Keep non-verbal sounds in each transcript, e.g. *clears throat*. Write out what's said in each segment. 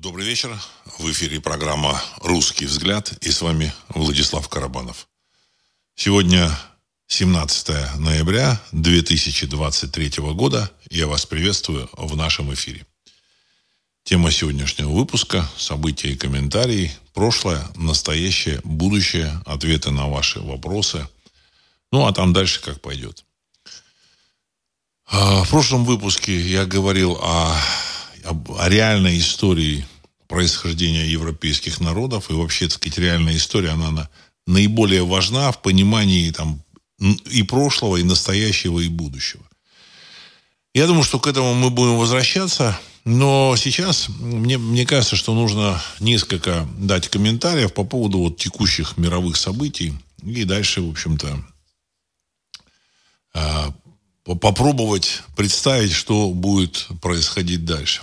Добрый вечер. В эфире программа «Русский взгляд» и с вами Владислав Карабанов. Сегодня 17 ноября 2023 года. Я вас приветствую в нашем эфире. Тема сегодняшнего выпуска – события и комментарии, прошлое, настоящее, будущее, ответы на ваши вопросы. Ну, а там дальше как пойдет. А, в прошлом выпуске я говорил о, о реальной истории происхождения европейских народов. И вообще, так сказать, реальная история, она, она наиболее важна в понимании там, и прошлого, и настоящего, и будущего. Я думаю, что к этому мы будем возвращаться. Но сейчас мне, мне кажется, что нужно несколько дать комментариев по поводу вот текущих мировых событий. И дальше, в общем-то, а, попробовать представить, что будет происходить дальше.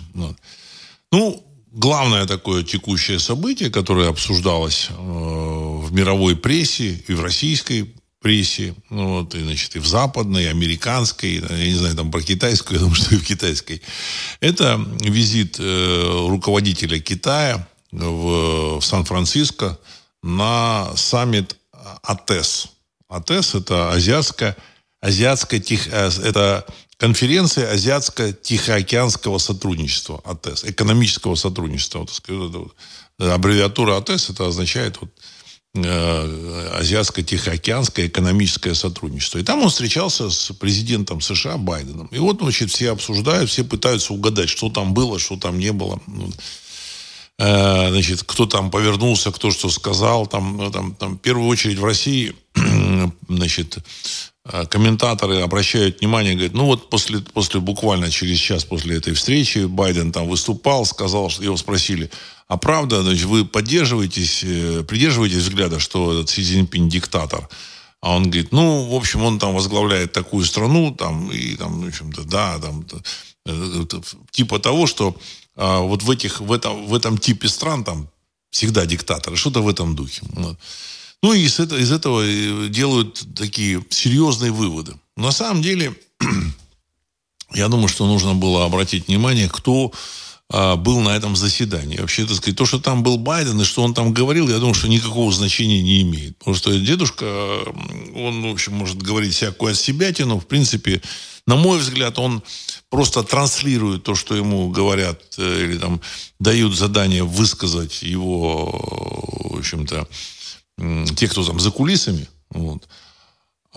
Ну, главное такое текущее событие, которое обсуждалось э, в мировой прессе и в российской прессе, ну, вот, и, значит, и в западной, и американской, я не знаю, там про китайскую, *laughs* я думаю, что и в китайской. Это визит э, руководителя Китая в, в Сан-Франциско на саммит АТЭС. АТЭС – это азиатская, азиатская тих, э, это конференция Азиатско-Тихоокеанского сотрудничества, АТЭС, экономического сотрудничества. Вот, сказать, аббревиатура АТЭС, это означает вот, э, Азиатско-Тихоокеанское экономическое сотрудничество. И там он встречался с президентом США Байденом. И вот, значит, все обсуждают, все пытаются угадать, что там было, что там не было. Э, значит, кто там повернулся, кто что сказал. Там, там, там, в первую очередь в России *clears throat* значит, Э, комментаторы обращают внимание, говорят, ну вот после, после буквально через час после этой встречи Байден там выступал, сказал, что его спросили, а правда, значит, вы поддерживаетесь, э, придерживаетесь взгляда, что этот Си Цзиньпин диктатор? А он говорит, ну, в общем, он там возглавляет такую страну, там, и там, в общем-то, да, там, э, типа того, что а, вот в этих, в этом, в этом типе стран там всегда диктаторы, что-то в этом духе. Вот. Ну и из этого, из этого э, делают такие серьезные выводы. На самом деле, *clears throat* я думаю, что нужно было обратить внимание, кто а, был на этом заседании. Вообще, так сказать, то, что там был Байден и что он там говорил, я думаю, что никакого значения не имеет. Потому что дедушка, он, в общем, может говорить всякую от себя, но, в принципе, на мой взгляд, он просто транслирует то, что ему говорят э, или там дают задание высказать его, в общем-то, те, кто там за кулисами, вот,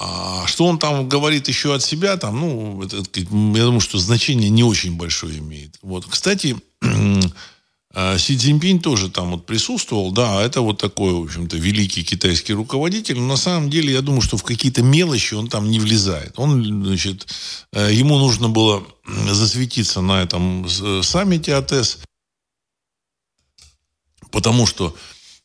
а что он там говорит еще от себя, там, ну, это, я думаю, что значение не очень большое имеет. Вот. Кстати, *clears throat* а, Си Цзиньпинь тоже там вот присутствовал, да, это вот такой, в общем-то, великий китайский руководитель, но на самом деле я думаю, что в какие-то мелочи он там не влезает. Он, значит, э, ему нужно было засветиться на этом э, саммите АТС, потому что а,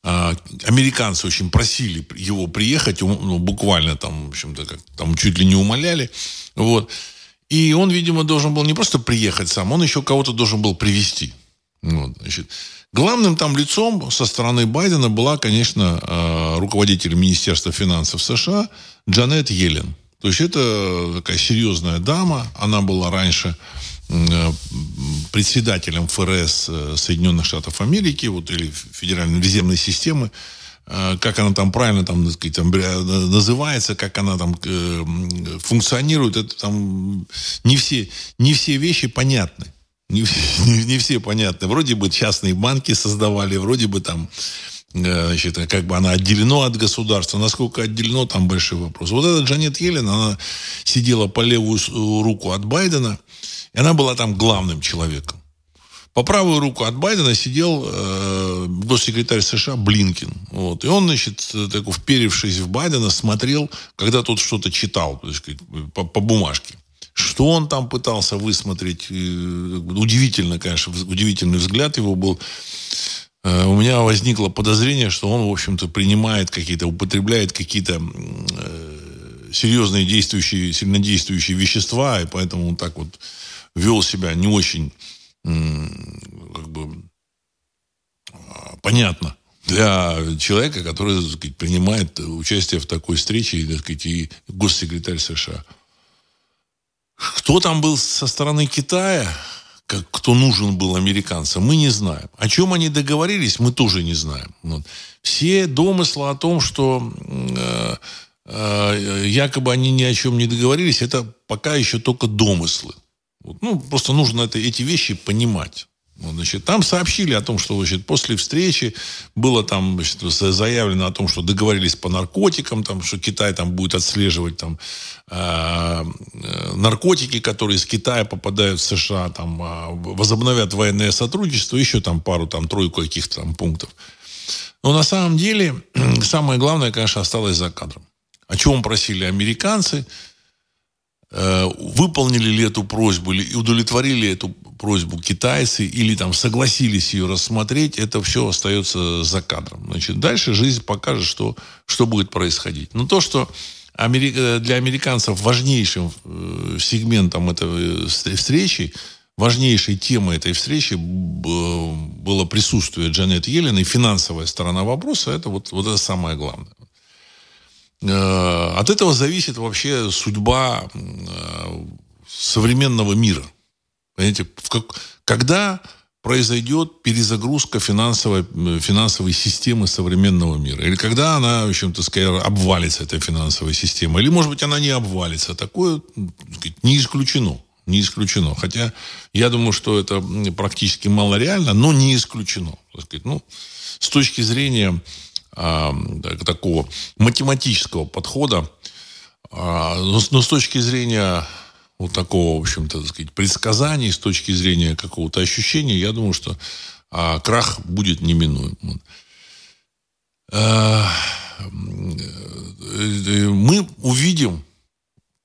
американцы очень просили его приехать, ну, буквально там, в общем-то, как, там чуть ли не умоляли. Вот. И он, видимо, должен был не просто приехать сам, он еще кого-то должен был привести. Вот, значит. Главным там лицом со стороны Байдена была, конечно, а, руководитель Министерства финансов США Джанет Йеллен. То есть это такая серьезная дама. Она была раньше председателем ФРС э, Соединенных Штатов Америки, вот, или Федеральной резервной системы, э, как она там правильно там, сказать, там, называется, как она там функционирует, это там не все, не все вещи понятны. Не, *laughs* не, не все понятны. Вроде бы частные банки создавали, вроде бы там значит, как бы она отделено от государства. Насколько отделено, там большой вопрос. Вот эта Джанет Йеллен, она сидела по левую руку от Байдена, и она была там главным человеком. По правую руку от Байдена сидел э, госсекретарь США Блинкин. Вот. И он, значит, так, вперевшись в Байдена, смотрел, когда тот что-то читал сказать, по, по бумажке. Что он там пытался высмотреть? Удивительно, конечно, удивительный взгляд его был. Э, у меня возникло подозрение, что он, в общем-то, принимает какие-то, употребляет какие-то э, серьезные действующие, сильнодействующие вещества, и поэтому он так вот вел себя не очень как бы а, понятно для человека, который так сказать, принимает участие в такой встрече, так сказать, и госсекретарь США. Кто там был со стороны Китая? как, кто нужен был американцам, мы не знаем. О чем они договорились, мы тоже не знаем. Вот. Все домыслы о том, что э, э, якобы они ни о чем не договорились, это пока еще только домыслы. Вот. Ну, просто нужно это, эти вещи понимать. Значит, там сообщили о том, что значит, после встречи было там значит, заявлено о том, что договорились по наркотикам, там, что Китай там будет отслеживать там, э, наркотики, которые из Китая попадают в США, там, э, возобновят военное сотрудничество, еще там пару, там, тройку каких-то там пунктов. Но на самом деле *clears throat* самое главное, конечно, осталось за кадром. О чем просили американцы – выполнили ли эту просьбу или удовлетворили эту просьбу китайцы или там согласились ее рассмотреть, это все остается за кадром. Значит, дальше жизнь покажет, что, что будет происходить. Но то, что э, для американцев важнейшим э, сегментом этой встречи, важнейшей темой этой встречи было присутствие Джанет Йеллен и финансовая сторона вопроса, это вот, вот это самое главное. Э, от этого зависит вообще судьба э, современного мира. Понимаете, когда произойдет перезагрузка финансовой, финансовой системы современного мира. Или когда она, в общем-то, сказать, обвалится, эта финансовая система. Или, может быть, она не обвалится. Такое не исключено. Не исключено. Хотя я думаю, что это практически малореально, но не исключено. Так сказать. Ну, с точки зрения такого математического подхода, а, но, но с точки зрения вот такого, в общем-то, так сказать, предсказаний, с точки зрения какого-то ощущения, я думаю, что а, крах будет неминуем. А, мы увидим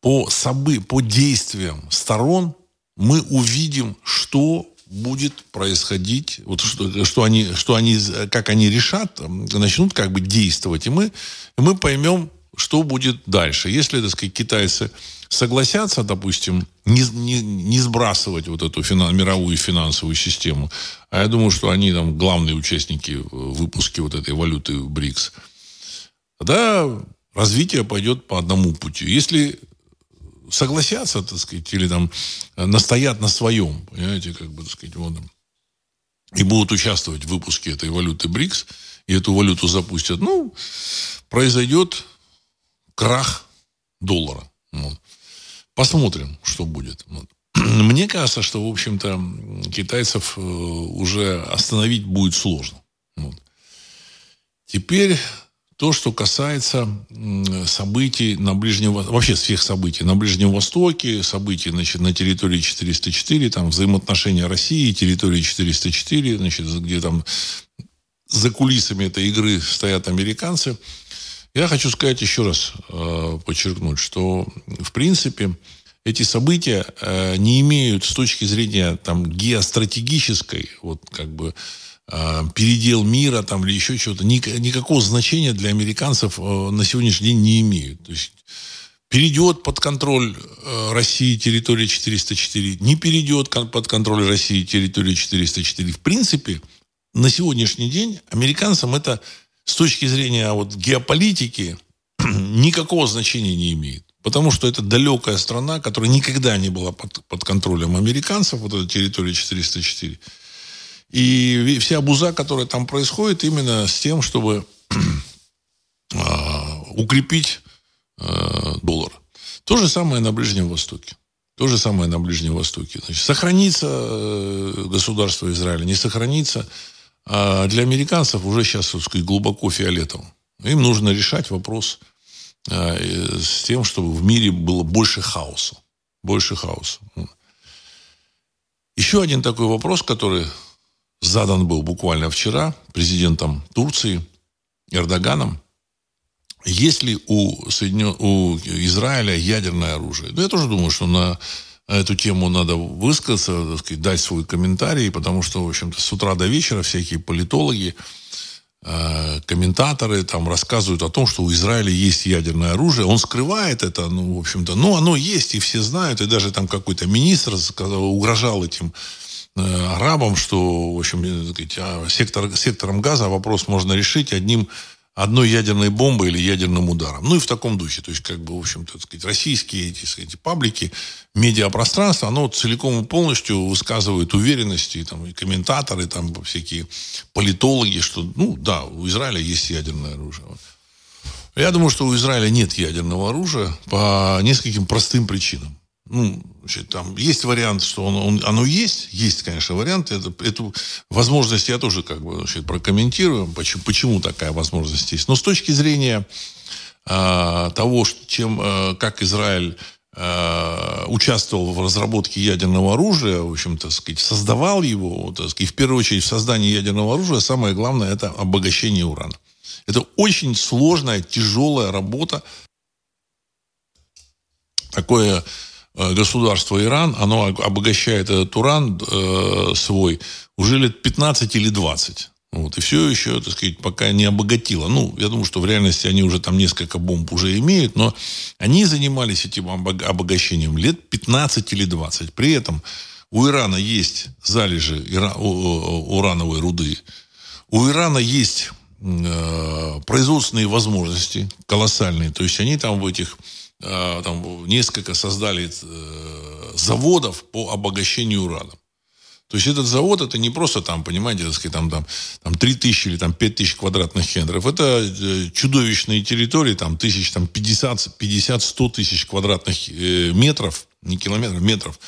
по, собы, по действиям сторон, мы увидим, что будет происходить, вот что, что они, что они, как они решат, начнут как бы действовать, и мы, мы поймем, что будет дальше. Если, так сказать, китайцы согласятся, допустим, не, не, не сбрасывать вот эту финан, мировую финансовую систему, а я думаю, что они там главные участники выпуска вот этой валюты БРИКС, тогда развитие пойдет по одному пути. Если согласятся, так сказать, или там э, настоят на своем, понимаете, как бы, так сказать, вот, и будут участвовать в выпуске этой валюты БРИКС, и эту валюту запустят, ну, произойдет крах доллара. Вот. Посмотрим, что будет. Вот. *clears throat* Мне кажется, что, в общем-то, китайцев э, уже остановить будет сложно. Вот. Теперь то, что касается событий на Ближнем вообще всех событий на Ближнем Востоке, событий значит, на территории 404, там взаимоотношения России и территории 404, значит, где там за кулисами этой игры стоят американцы. Я хочу сказать еще раз, э, подчеркнуть, что в принципе эти события э, не имеют с точки зрения там геостратегической, вот как бы Э, передел мира там или еще чего-то, никакого значения для американцев э, на сегодняшний день не имеют. То есть перейдет под контроль э, России территория 404, не перейдет под контроль России территория 404. В принципе, на сегодняшний день американцам это с точки зрения вот геополитики *clears throat* никакого значения не имеет. Потому что это далекая страна, которая никогда не была под, под контролем американцев, вот эта территория 404. И вся буза, которая там происходит, именно с тем, чтобы *clears throat* а, укрепить а, доллар. То же самое на Ближнем Востоке. То же самое на Ближнем Востоке. Значит, сохранится э, государство Израиля, не сохранится. А для американцев уже сейчас, так сказать, глубоко фиолетово. Им нужно решать вопрос с тем, чтобы в мире было больше хаоса. Больше хаоса. Еще один такой вопрос, который задан был буквально вчера президентом Турции Эрдоганом. Есть ли у, Соединен... у Израиля ядерное оружие? Да я тоже думаю, что на эту тему надо высказаться, так сказать, дать свой комментарий, потому что, в общем-то, с утра до вечера всякие политологи, э, комментаторы там рассказывают о том, что у Израиля есть ядерное оружие. Он скрывает это, ну, в общем-то, но оно есть, и все знают, и даже там какой-то министр угрожал этим Э, арабам, что, в общем, э, сказать, а сектор, сектором газа вопрос можно решить одним одной ядерной бомбой или ядерным ударом. Ну и в таком духе. То есть, как бы, в общем-то, сказать, российские эти, эти паблики, медиапространство, оно целиком и полностью высказывает уверенности, и, там, и комментаторы, там, всякие политологи, что, ну, да, у Израиля есть ядерное оружие. Я думаю, что у Израиля нет ядерного оружия по нескольким простым причинам ну, значит, там есть вариант, что он, он, оно есть, есть, конечно, вариант. Это, эту возможность я тоже как бы значит, прокомментирую, почему, почему такая возможность есть. Но с точки зрения э, того, чем, э, как Израиль э, участвовал в разработке ядерного оружия, в общем, так сказать, создавал его, так сказать, в первую очередь в создании ядерного оружия, самое главное это обогащение урана. Это очень сложная, тяжелая работа. Такое государство Иран, оно обогащает этот уран э, свой уже лет 15 или 20. Вот, и все еще, так сказать, пока не обогатило. Ну, я думаю, что в реальности они уже там несколько бомб уже имеют, но они занимались этим обогащением лет 15 или 20. При этом у Ирана есть залежи урановой руды. У Ирана есть э, производственные возможности колоссальные. То есть они там в этих там, несколько создали э, заводов по обогащению урана. То есть этот завод, это не просто там, понимаете, так сказать, там, там, там 3 тысячи или там 5 тысяч квадратных километров. Это э, чудовищные территории, там тысяч, там 50, 50 100 тысяч квадратных э, метров, не километров, метров,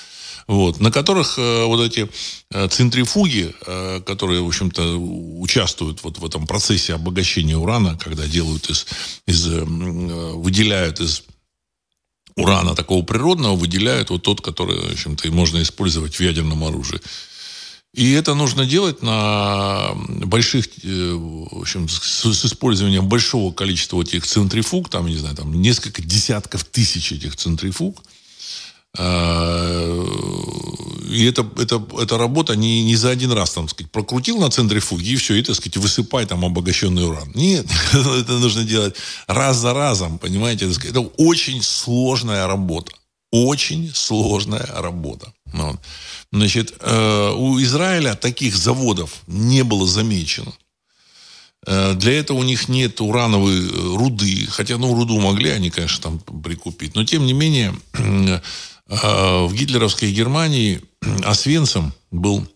вот, на которых э, вот эти э, центрифуги, э, которые, в общем-то, участвуют вот в этом процессе обогащения урана, когда делают из, из э, выделяют из урана такого природного выделяют вот тот, который, в общем-то, и можно использовать в ядерном оружии. И это нужно делать на больших, э, в общем, с, использованием большого количества этих центрифуг, там, не знаю, там несколько десятков тысяч этих центрифуг. А, и это, это, эта работа не, не за один раз, там, сказать, прокрутил на центрифуге, и все, и, так сказать, высыпай там обогащенный уран. Нет, *laughs* это нужно делать раз за разом, понимаете? Это очень сложная работа. Очень сложная работа. Ну вот. Значит, э, у Израиля таких заводов не было замечено. Э, для этого у них нет урановой э, руды. Хотя, ну, руду могли они, конечно, там прикупить. Но, тем не менее, *clears throat* в гитлеровской Германии *clears throat* Освенцим был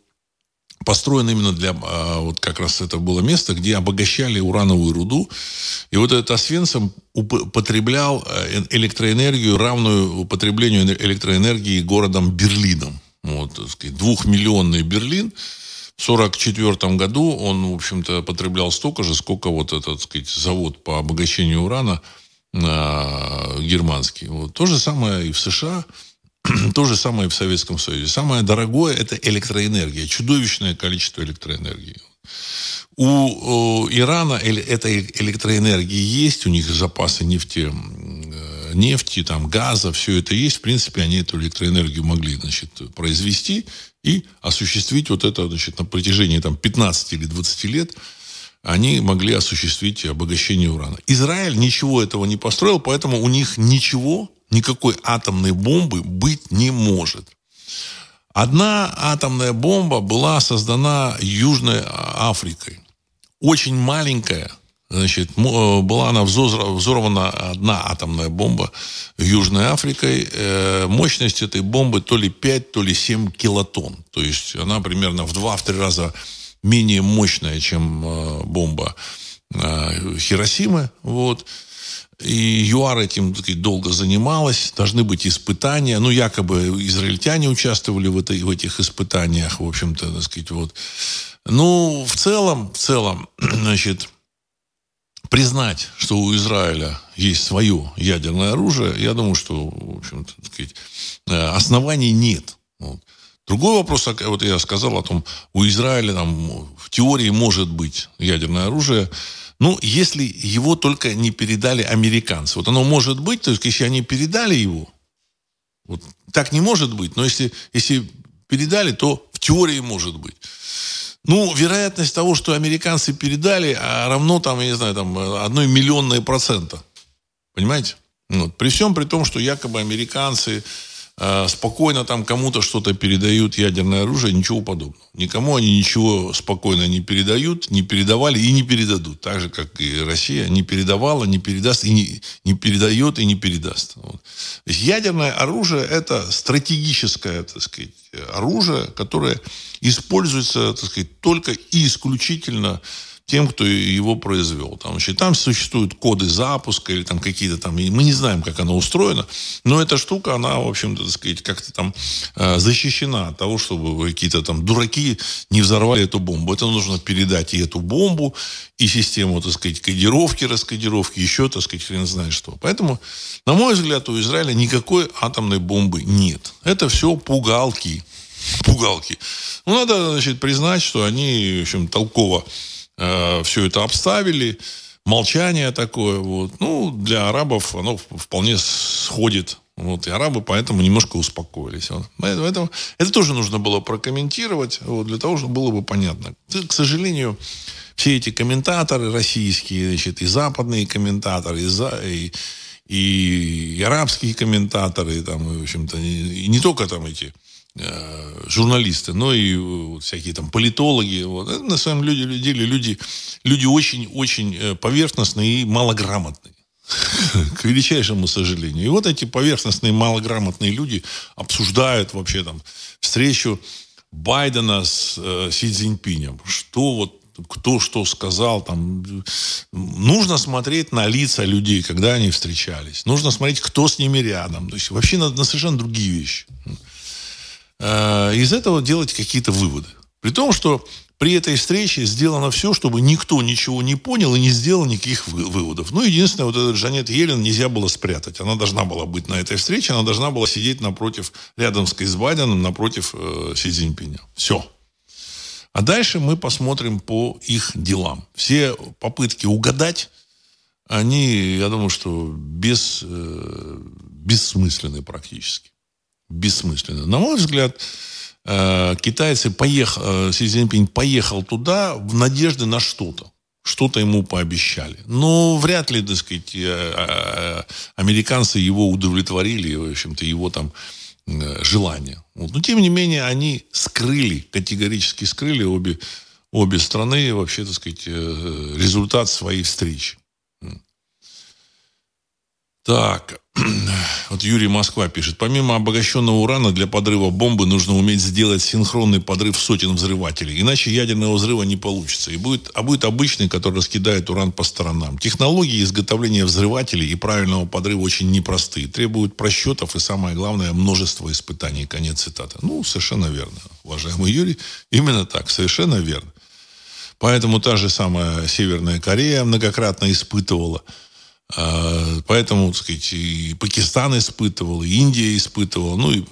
построен именно для, а, вот как раз это было место, где обогащали урановую руду. И вот этот Освенцим употреблял э, электроэнергию, равную употреблению электроэнергии городом Берлином. Вот, так сказать, двухмиллионный Берлин. В 1944 году он, в общем-то, потреблял столько же, сколько вот этот, так сказать, завод по обогащению урана э, германский. Вот. То же самое и в США. *clears throat* То же самое и в Советском Союзе. Самое дорогое – это электроэнергия. Чудовищное количество электроэнергии. У Ирана этой электроэнергии есть, у них запасы нефти, э, нефти, там, газа, все это есть. В принципе, они эту электроэнергию могли значит, произвести и осуществить вот это значит, на протяжении там, 15 или 20 лет они могли осуществить обогащение урана. Израиль ничего этого не построил, поэтому у них ничего никакой атомной бомбы быть не может. Одна атомная бомба была создана Южной Африкой. Очень маленькая. Значит, э, была она взорвана одна атомная бомба Южной Африкой. Э, мощность этой бомбы то ли 5, то ли 7 килотонн. То есть она примерно в 2-3 раза менее мощная, чем э, бомба Хиросимы. Вот. И ЮАР этим сказать, долго занималась. Должны быть испытания. Ну, якобы израильтяне участвовали в, этой, в этих испытаниях, в общем-то, так сказать, вот. Ну, в целом, в целом, *clears throat* значит, признать, что у Израиля есть свое ядерное оружие, я думаю, что, в общем-то, так сказать, э, оснований нет. Вот. Другой вопрос, вот я сказал о том, у Израиля там в теории может быть ядерное оружие, ну, если его только не передали американцы. Вот оно может быть, то есть если они передали его, вот так не может быть, но если, если передали, то в теории может быть. Ну, вероятность того, что американцы передали, а равно там, я не знаю, там, одной миллионной процента. Понимаете? Вот. При всем при том, что якобы американцы э, спокойно там кому-то что-то передают ядерное оружие, ничего подобного. Никому они ничего спокойно не передают, не передавали и не передадут. Так же, как и Россия не передавала, не передаст, и не, не передает, и не передаст. Вот. Ядерное оружие – это стратегическое, так сказать, оружие, которое используется, так сказать, только и исключительно тем, кто его произвел. Там, значит, там существуют коды запуска или там какие-то там, мы не знаем, как оно устроено, но эта штука, она, в общем-то, так сказать, как-то там э, защищена от того, чтобы какие-то там дураки не взорвали эту бомбу. Это нужно передать и эту бомбу, и систему, так сказать, кодировки, раскодировки, еще, так сказать, хрен знает что. Поэтому, на мой взгляд, у Израиля никакой атомной бомбы нет. Это все пугалки. Пугалки. Ну, надо, значит, признать, что они, в общем, толково э, все это обставили, молчание такое. Вот. Ну, для арабов оно вполне сходит. Вот, и арабы поэтому немножко успокоились. Вот. Поэтому это тоже нужно было прокомментировать, вот, для того, чтобы было бы понятно. К сожалению, все эти комментаторы российские, значит, и западные комментаторы, и, за, и, и, и арабские комментаторы, там, и, в общем-то, и, и не только там эти журналисты, но и э, вот, всякие там политологи. Вот. Это, на самом деле люди, люди очень-очень э, поверхностные и малограмотные. *laughs* К величайшему сожалению. И вот эти поверхностные, малограмотные люди обсуждают вообще там встречу Байдена с э, Си Цзиньпинем. Что вот кто что сказал, там, нужно смотреть на лица людей, когда они встречались. Нужно смотреть, кто с ними рядом. То есть вообще на, на совершенно другие вещи. Э, из этого делать какие-то выводы. При том, что при этой встрече сделано все, чтобы никто ничего не понял и не сделал никаких выводов. Ну, единственное, вот этот Жанет Елен нельзя было спрятать. Она должна была быть на этой встрече, она должна была сидеть напротив, рядом с Байденом, напротив э, Си Цзиньпиня. Все. А дальше мы посмотрим по их делам. Все попытки угадать, они, я думаю, что без, э, бессмысленны практически бессмысленно. На мой взгляд, э, китайцы поехали, э, Си Цзиньпинь поехал туда в надежде на что-то. Что-то ему пообещали. Но вряд ли, так сказать, э, американцы его удовлетворили, в общем-то, его там желания. Вот. Но, тем не менее, они скрыли, категорически скрыли обе, обе страны, вообще, так сказать, результат своей встречи. Так, *clears throat* вот Юрий Москва пишет. Помимо обогащенного урана для подрыва бомбы нужно уметь сделать синхронный подрыв сотен взрывателей. Иначе ядерного взрыва не получится. И будет, а будет обычный, который раскидает уран по сторонам. Технологии изготовления взрывателей и правильного подрыва очень непростые. Требуют просчетов и, самое главное, множество испытаний. Конец цитаты. Ну, совершенно верно, уважаемый Юрий. Именно так, совершенно верно. Поэтому та же самая Северная Корея многократно испытывала – поэтому, так сказать, и Пакистан испытывал, и Индия испытывала, ну, и,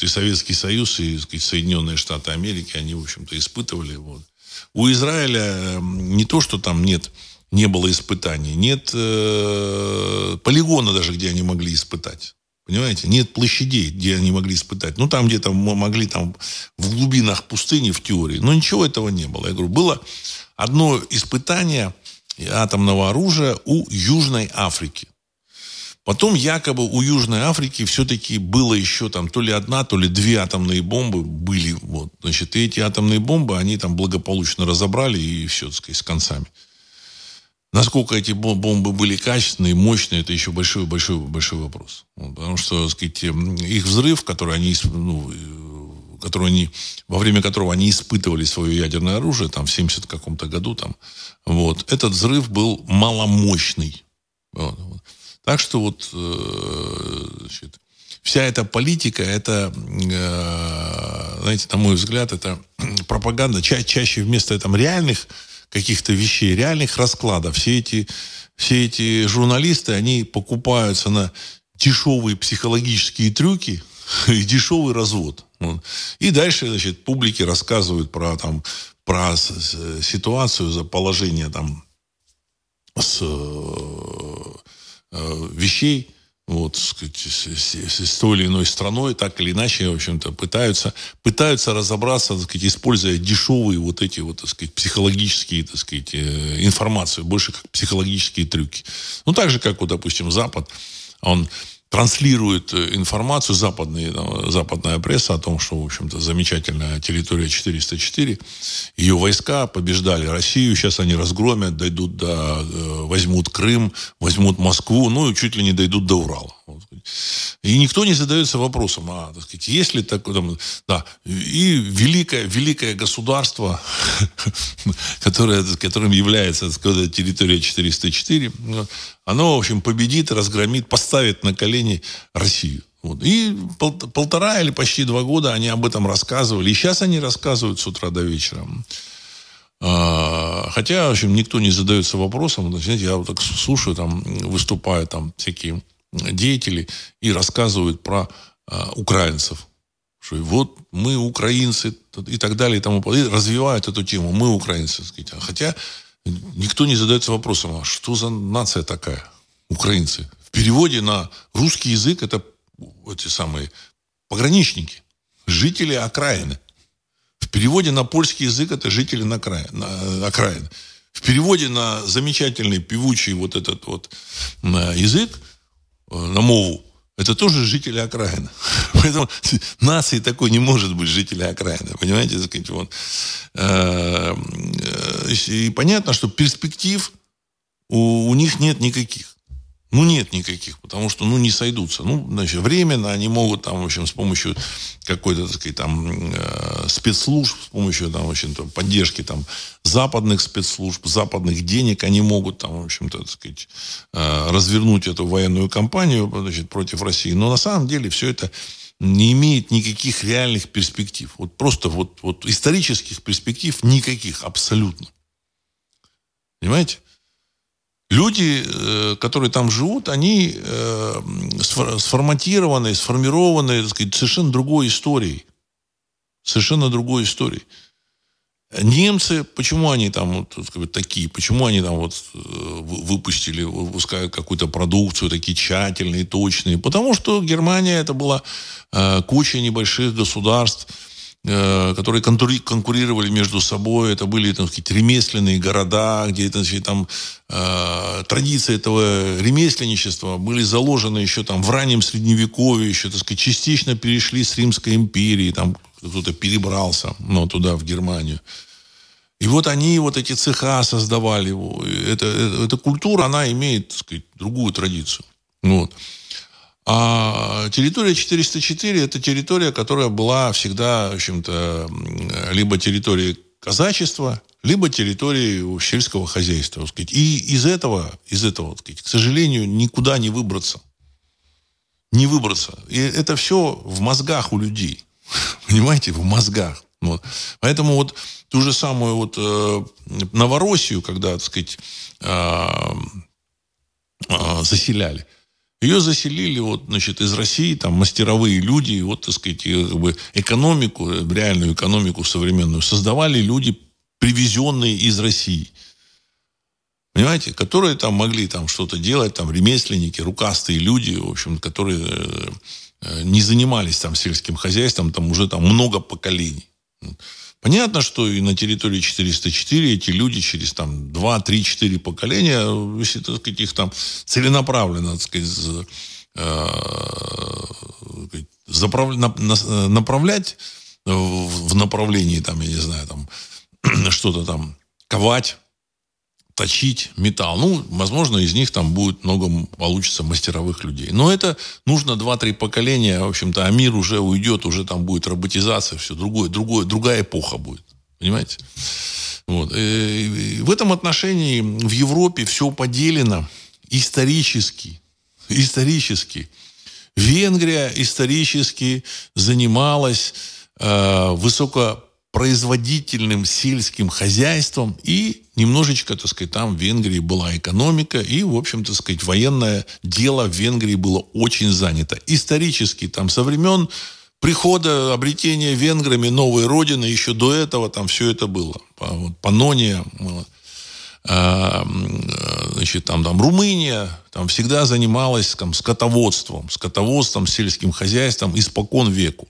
и Советский Союз, и сказать, Соединенные Штаты Америки, они, в общем-то, испытывали. Вот. У Израиля не то, что там нет, не было испытаний, нет э, полигона даже, где они могли испытать. Понимаете? Нет площадей, где они могли испытать. Ну, там где-то могли там в глубинах пустыни, в теории. Но ничего этого не было. Я говорю, было одно испытание – атомного оружия у Южной Африки. Потом якобы у Южной Африки все-таки было еще там то ли одна, то ли две атомные бомбы были. Вот. Значит, и эти атомные бомбы, они там благополучно разобрали и все, так сказать, с концами. Насколько эти бомбы были качественные, мощные, это еще большой-большой большой вопрос. Вот, потому что, так сказать, их взрыв, который они, ну, который они, во время которого они испытывали свое ядерное оружие, там, в 70 каком-то году, там, вот, этот взрыв был маломощный. Вот, вот. Так что вот, э, значит, вся эта политика, это, э, знаете, на мой взгляд, это *clears throat* пропаганда, ча чаще вместо там реальных каких-то вещей, реальных раскладов, все эти, все эти журналисты, они покупаются на дешевые психологические трюки *laughs* и дешевый развод. И дальше, значит, публике рассказывают про, там, про ситуацию, за положение там с э, э, вещей, вот, сказать, с, с, с той или иной страной, так или иначе, в общем-то, пытаются, пытаются разобраться, так сказать, используя дешевые вот эти вот, так сказать, психологические, так сказать, э, информацию, больше как психологические трюки. Ну, так же, как, вот, допустим, Запад, он транслирует э, информацию, западная, западная пресса о том, что, в общем-то, замечательная территория 404, ее войска побеждали Россию, сейчас они разгромят, дойдут до, э, возьмут Крым, возьмут Москву, ну и чуть ли не дойдут до Урала. И никто не задается вопросом, а, так сказать, есть ли такое, там, да, и великое, великое государство, *laughs* которое, которым является сказать, территория 404, оно, в общем, победит, разгромит, поставит на колени Россию. Вот. И пол, полтора или почти два года они об этом рассказывали. И сейчас они рассказывают с утра до вечера. А, хотя, в общем, никто не задается вопросом. Знаете, я вот так слушаю, там, выступают там всякие деятели и рассказывают про а, украинцев. Что вот мы украинцы и так далее и тому подобное. развивают эту тему. Мы украинцы. Сказать. Хотя никто не задается вопросом, а что за нация такая? Украинцы. В переводе на русский язык это эти самые пограничники, жители окраины. В переводе на польский язык это жители на край, на окраины. В переводе на замечательный певучий вот этот вот язык Э, на мову, это тоже жители окраины. *laughs* Поэтому нации такой не может быть жители окраины. Понимаете? Вот. Э, э, и понятно, что перспектив у, у них нет никаких. Ну, нет никаких, потому что, ну, не сойдутся. Ну, значит, временно они могут там, в общем, с помощью какой-то, так сказать, там, э, спецслужб, с помощью, там, в общем-то, поддержки, там, западных спецслужб, западных денег, они могут, там, в общем-то, так сказать, э, развернуть эту военную кампанию, значит, против России. Но на самом деле все это не имеет никаких реальных перспектив. Вот просто вот, вот исторических перспектив никаких, абсолютно. Понимаете? Люди, э, которые там живут, они э, сформатированы, сформированы, так сказать, совершенно другой историей. Совершенно другой историей. Немцы, почему они там вот, сказать, такие, почему они там вот э, выпустили, выпускают какую-то продукцию, такие тщательные, точные? Потому что Германия это была куча небольших государств, которые конкурировали между собой. Это были там, какие-то ремесленные города, где значит, там, э, традиции этого ремесленничества были заложены еще там в раннем средневековье, еще, так сказать, частично перешли с Римской империи, там кто-то перебрался ну, туда, в Германию. И вот они вот эти цеха создавали. Это, это, эта культура, она имеет, так сказать, другую традицию. Вот. А территория 404 – это территория, которая была всегда, в общем-то, либо территорией казачества, либо территорией сельского хозяйства. Сказать. И из этого, из этого сказать, к сожалению, никуда не выбраться. Не выбраться. И это все в мозгах у людей. *laughs* Понимаете, в мозгах. Вот. Поэтому вот ту же самую вот э, Новороссию, когда, так сказать, э, э, заселяли – ее заселили вот, значит, из России, там, мастеровые люди, вот, так сказать, как бы экономику, реальную экономику современную создавали люди, привезенные из России. Понимаете? Которые там могли там что-то делать, там, ремесленники, рукастые люди, в общем, которые э, не занимались там сельским хозяйством, там уже там много поколений. Понятно, что и на территории 404 эти люди через там 2, 3, 4 поколения, если так сказать, их там целенаправленно, так сказать, э, заправ... направлять в направлении, там, я не знаю, там, *clears throat* что-то там ковать, точить металл. Ну, возможно, из них там будет много, получится мастеровых людей. Но это нужно 2-3 поколения, в общем-то, а мир уже уйдет, уже там будет роботизация, все другое, другое, другая эпоха будет. Понимаете? Вот. И в этом отношении в Европе все поделено исторически. Исторически. Венгрия исторически занималась э, высоко производительным сельским хозяйством и немножечко, так сказать, там в Венгрии была экономика и, в общем, так сказать, военное дело в Венгрии было очень занято. Исторически там со времен прихода, обретения венграми новой родины, еще до этого там все это было. Панония, а, значит, там, там Румыния там всегда занималась там, скотоводством, скотоводством, сельским хозяйством испокон веку.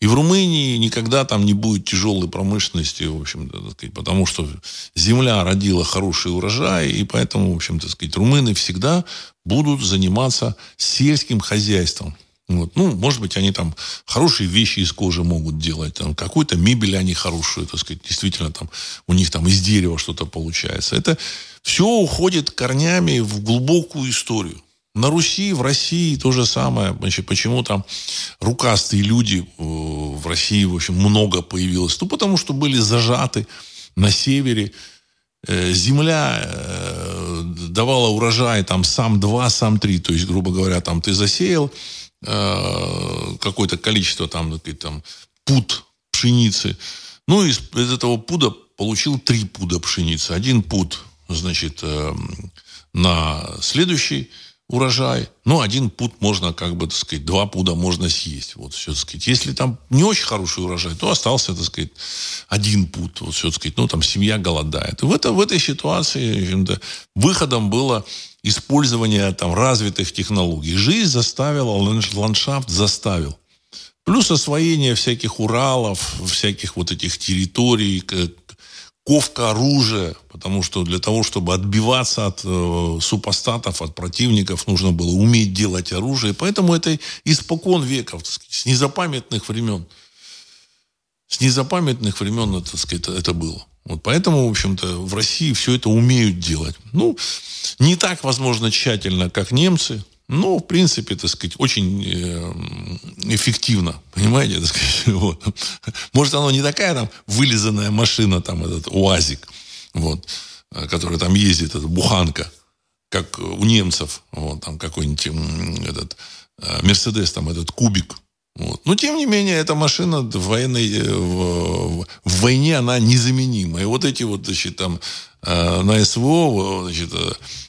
И в Румынии никогда там не будет тяжелой промышленности, в общем-то, сказать, потому что земля родила хороший урожай, и поэтому, в общем-то, сказать, румыны всегда будут заниматься сельским хозяйством. Вот. Ну, может быть, они там хорошие вещи из кожи могут делать, там, какую-то мебель они хорошую, так сказать, действительно там у них там из дерева что-то получается. Это все уходит корнями в глубокую историю. На Руси, в России то же самое. Значит, почему там рукастые люди э, в России, в общем, много появилось? Ну, потому что были зажаты на севере. Э, земля э, давала урожай там сам два, сам три. То есть, грубо говоря, там ты засеял какое-то количество там, там пуд пшеницы. Ну, из, из этого пуда получил три пуда пшеницы. Один пуд, значит, на следующий урожай. Ну, один пуд можно, как бы, так сказать, два пуда можно съесть. Вот, все, так сказать. Если там не очень хороший урожай, то остался, так сказать, один пуд. Вот, все, так сказать, ну, там семья голодает. В, это, в этой ситуации выходом было использование там развитых технологий. Жизнь заставила, ландшафт заставил. Плюс освоение всяких Уралов, всяких вот этих территорий, ковка оружия, потому что для того, чтобы отбиваться от э, супостатов, от противников, нужно было уметь делать оружие. Поэтому это испокон веков, сказать, с незапамятных времен. С незапамятных времен, так сказать, это было. Вот поэтому, в общем-то, в России все это умеют делать. Ну, не так, возможно, тщательно, как немцы, ну, в принципе, так сказать, очень э, эффективно, *laughs* понимаете, так сказать, *laughs* вот. Может, оно не такая там вылизанная машина, там, этот УАЗик, вот, э, который там ездит, эта буханка, как у немцев, вот, там какой-нибудь этот э, Мерседес, там, этот кубик, вот. Но, тем не менее, эта машина в, военной, в, в войне, она незаменима. И вот эти вот, значит, там, на СВО, значит,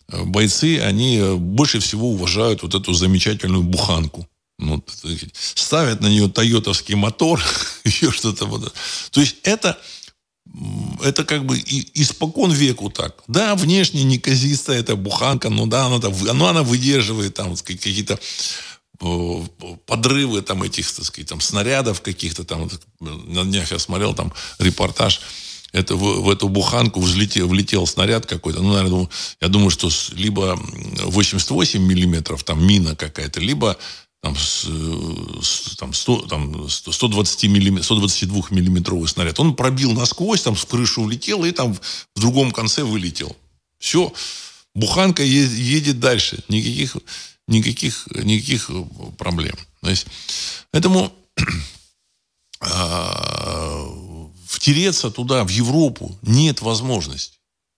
бойцы, они больше всего уважают вот эту замечательную буханку. Вот, ставят на нее тойотовский мотор, *laughs* еще что-то. Вот. То есть это, это как бы испокон веку так. Да, внешне неказистая эта буханка, но да, она, но она выдерживает там какие-то э, подрывы там этих, так сказать, там снарядов каких-то там. На днях я смотрел там репортаж, это в, в эту буханку взлетел, влетел снаряд какой-то. Ну, наверное, я думаю, что либо 88 миллиметров, там мина какая-то, либо там, с, там, 100, там 120 миллиметр, 122 миллиметровый снаряд. Он пробил насквозь, там в крышу влетел и там в другом конце вылетел. Все. Буханка едет дальше. Никаких, никаких, никаких проблем. То есть, поэтому *clears throat* а, втереться туда, в Европу, нет возможности.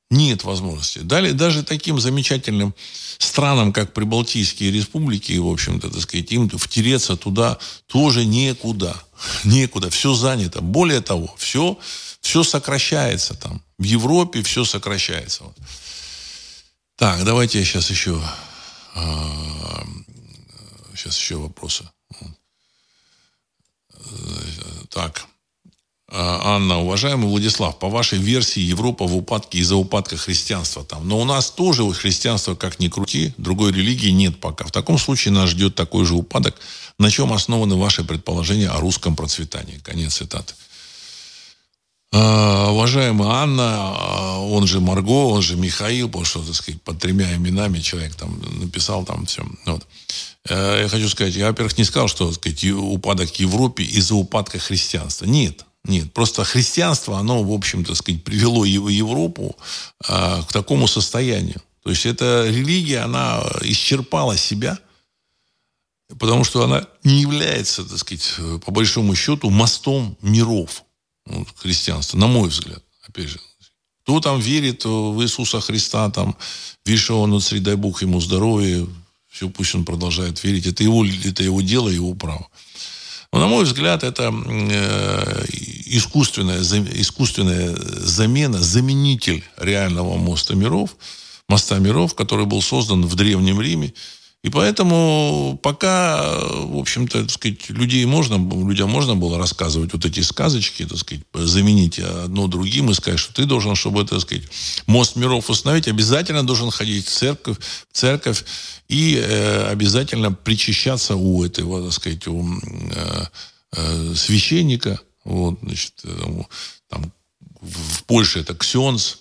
Нет возможности. Далее, даже таким замечательным странам, как Прибалтийские республики, в общем-то, так сказать, им втереться туда тоже некуда. *laughs* Некуда. Все занято. Более того, все, все сокращается там. В Европе все сокращается. Так, давайте я сейчас еще... Сейчас еще вопросы. Так. А, Анна, уважаемый Владислав, по вашей версии Европа в упадке из-за упадка христианства там. Но у нас тоже христианство, как ни крути, другой религии нет пока. В таком случае нас ждет такой же упадок. На чем основаны ваши предположения о русском процветании? Конец цитаты. Uh, уважаемая Анна, а, он же Марго, он же Михаил, потому что, так сказать, под тремя именами человек там написал там все. Вот. Я хочу сказать, я, во-первых, не сказал, что, так сказать, упадок Европе из-за упадка христианства. Нет. Нет, просто христианство, оно, в общем-то, сказать, привело Европу а, к такому состоянию. То есть эта религия, она исчерпала себя, потому что она не является, так сказать, по большому счету, мостом миров вот, христианства, на мой взгляд. Опять же, кто там верит в Иисуса Христа, там, видишь, он, дай Бог ему здоровья, все, пусть он продолжает верить. Это его, это его дело, его право. Но, на мой взгляд, это э, искусственная, искусственная замена, заменитель реального моста миров, моста миров, который был создан в Древнем Риме. И поэтому пока, в общем-то, так сказать, людей можно, людям можно было рассказывать вот эти сказочки, так сказать, заменить одно другим и сказать, что ты должен, чтобы, так сказать, мост миров установить, обязательно должен ходить в церковь, в церковь и э, обязательно причащаться у этого, так сказать, у, э, э, священника, вот, значит, там, в Польше это ксенс,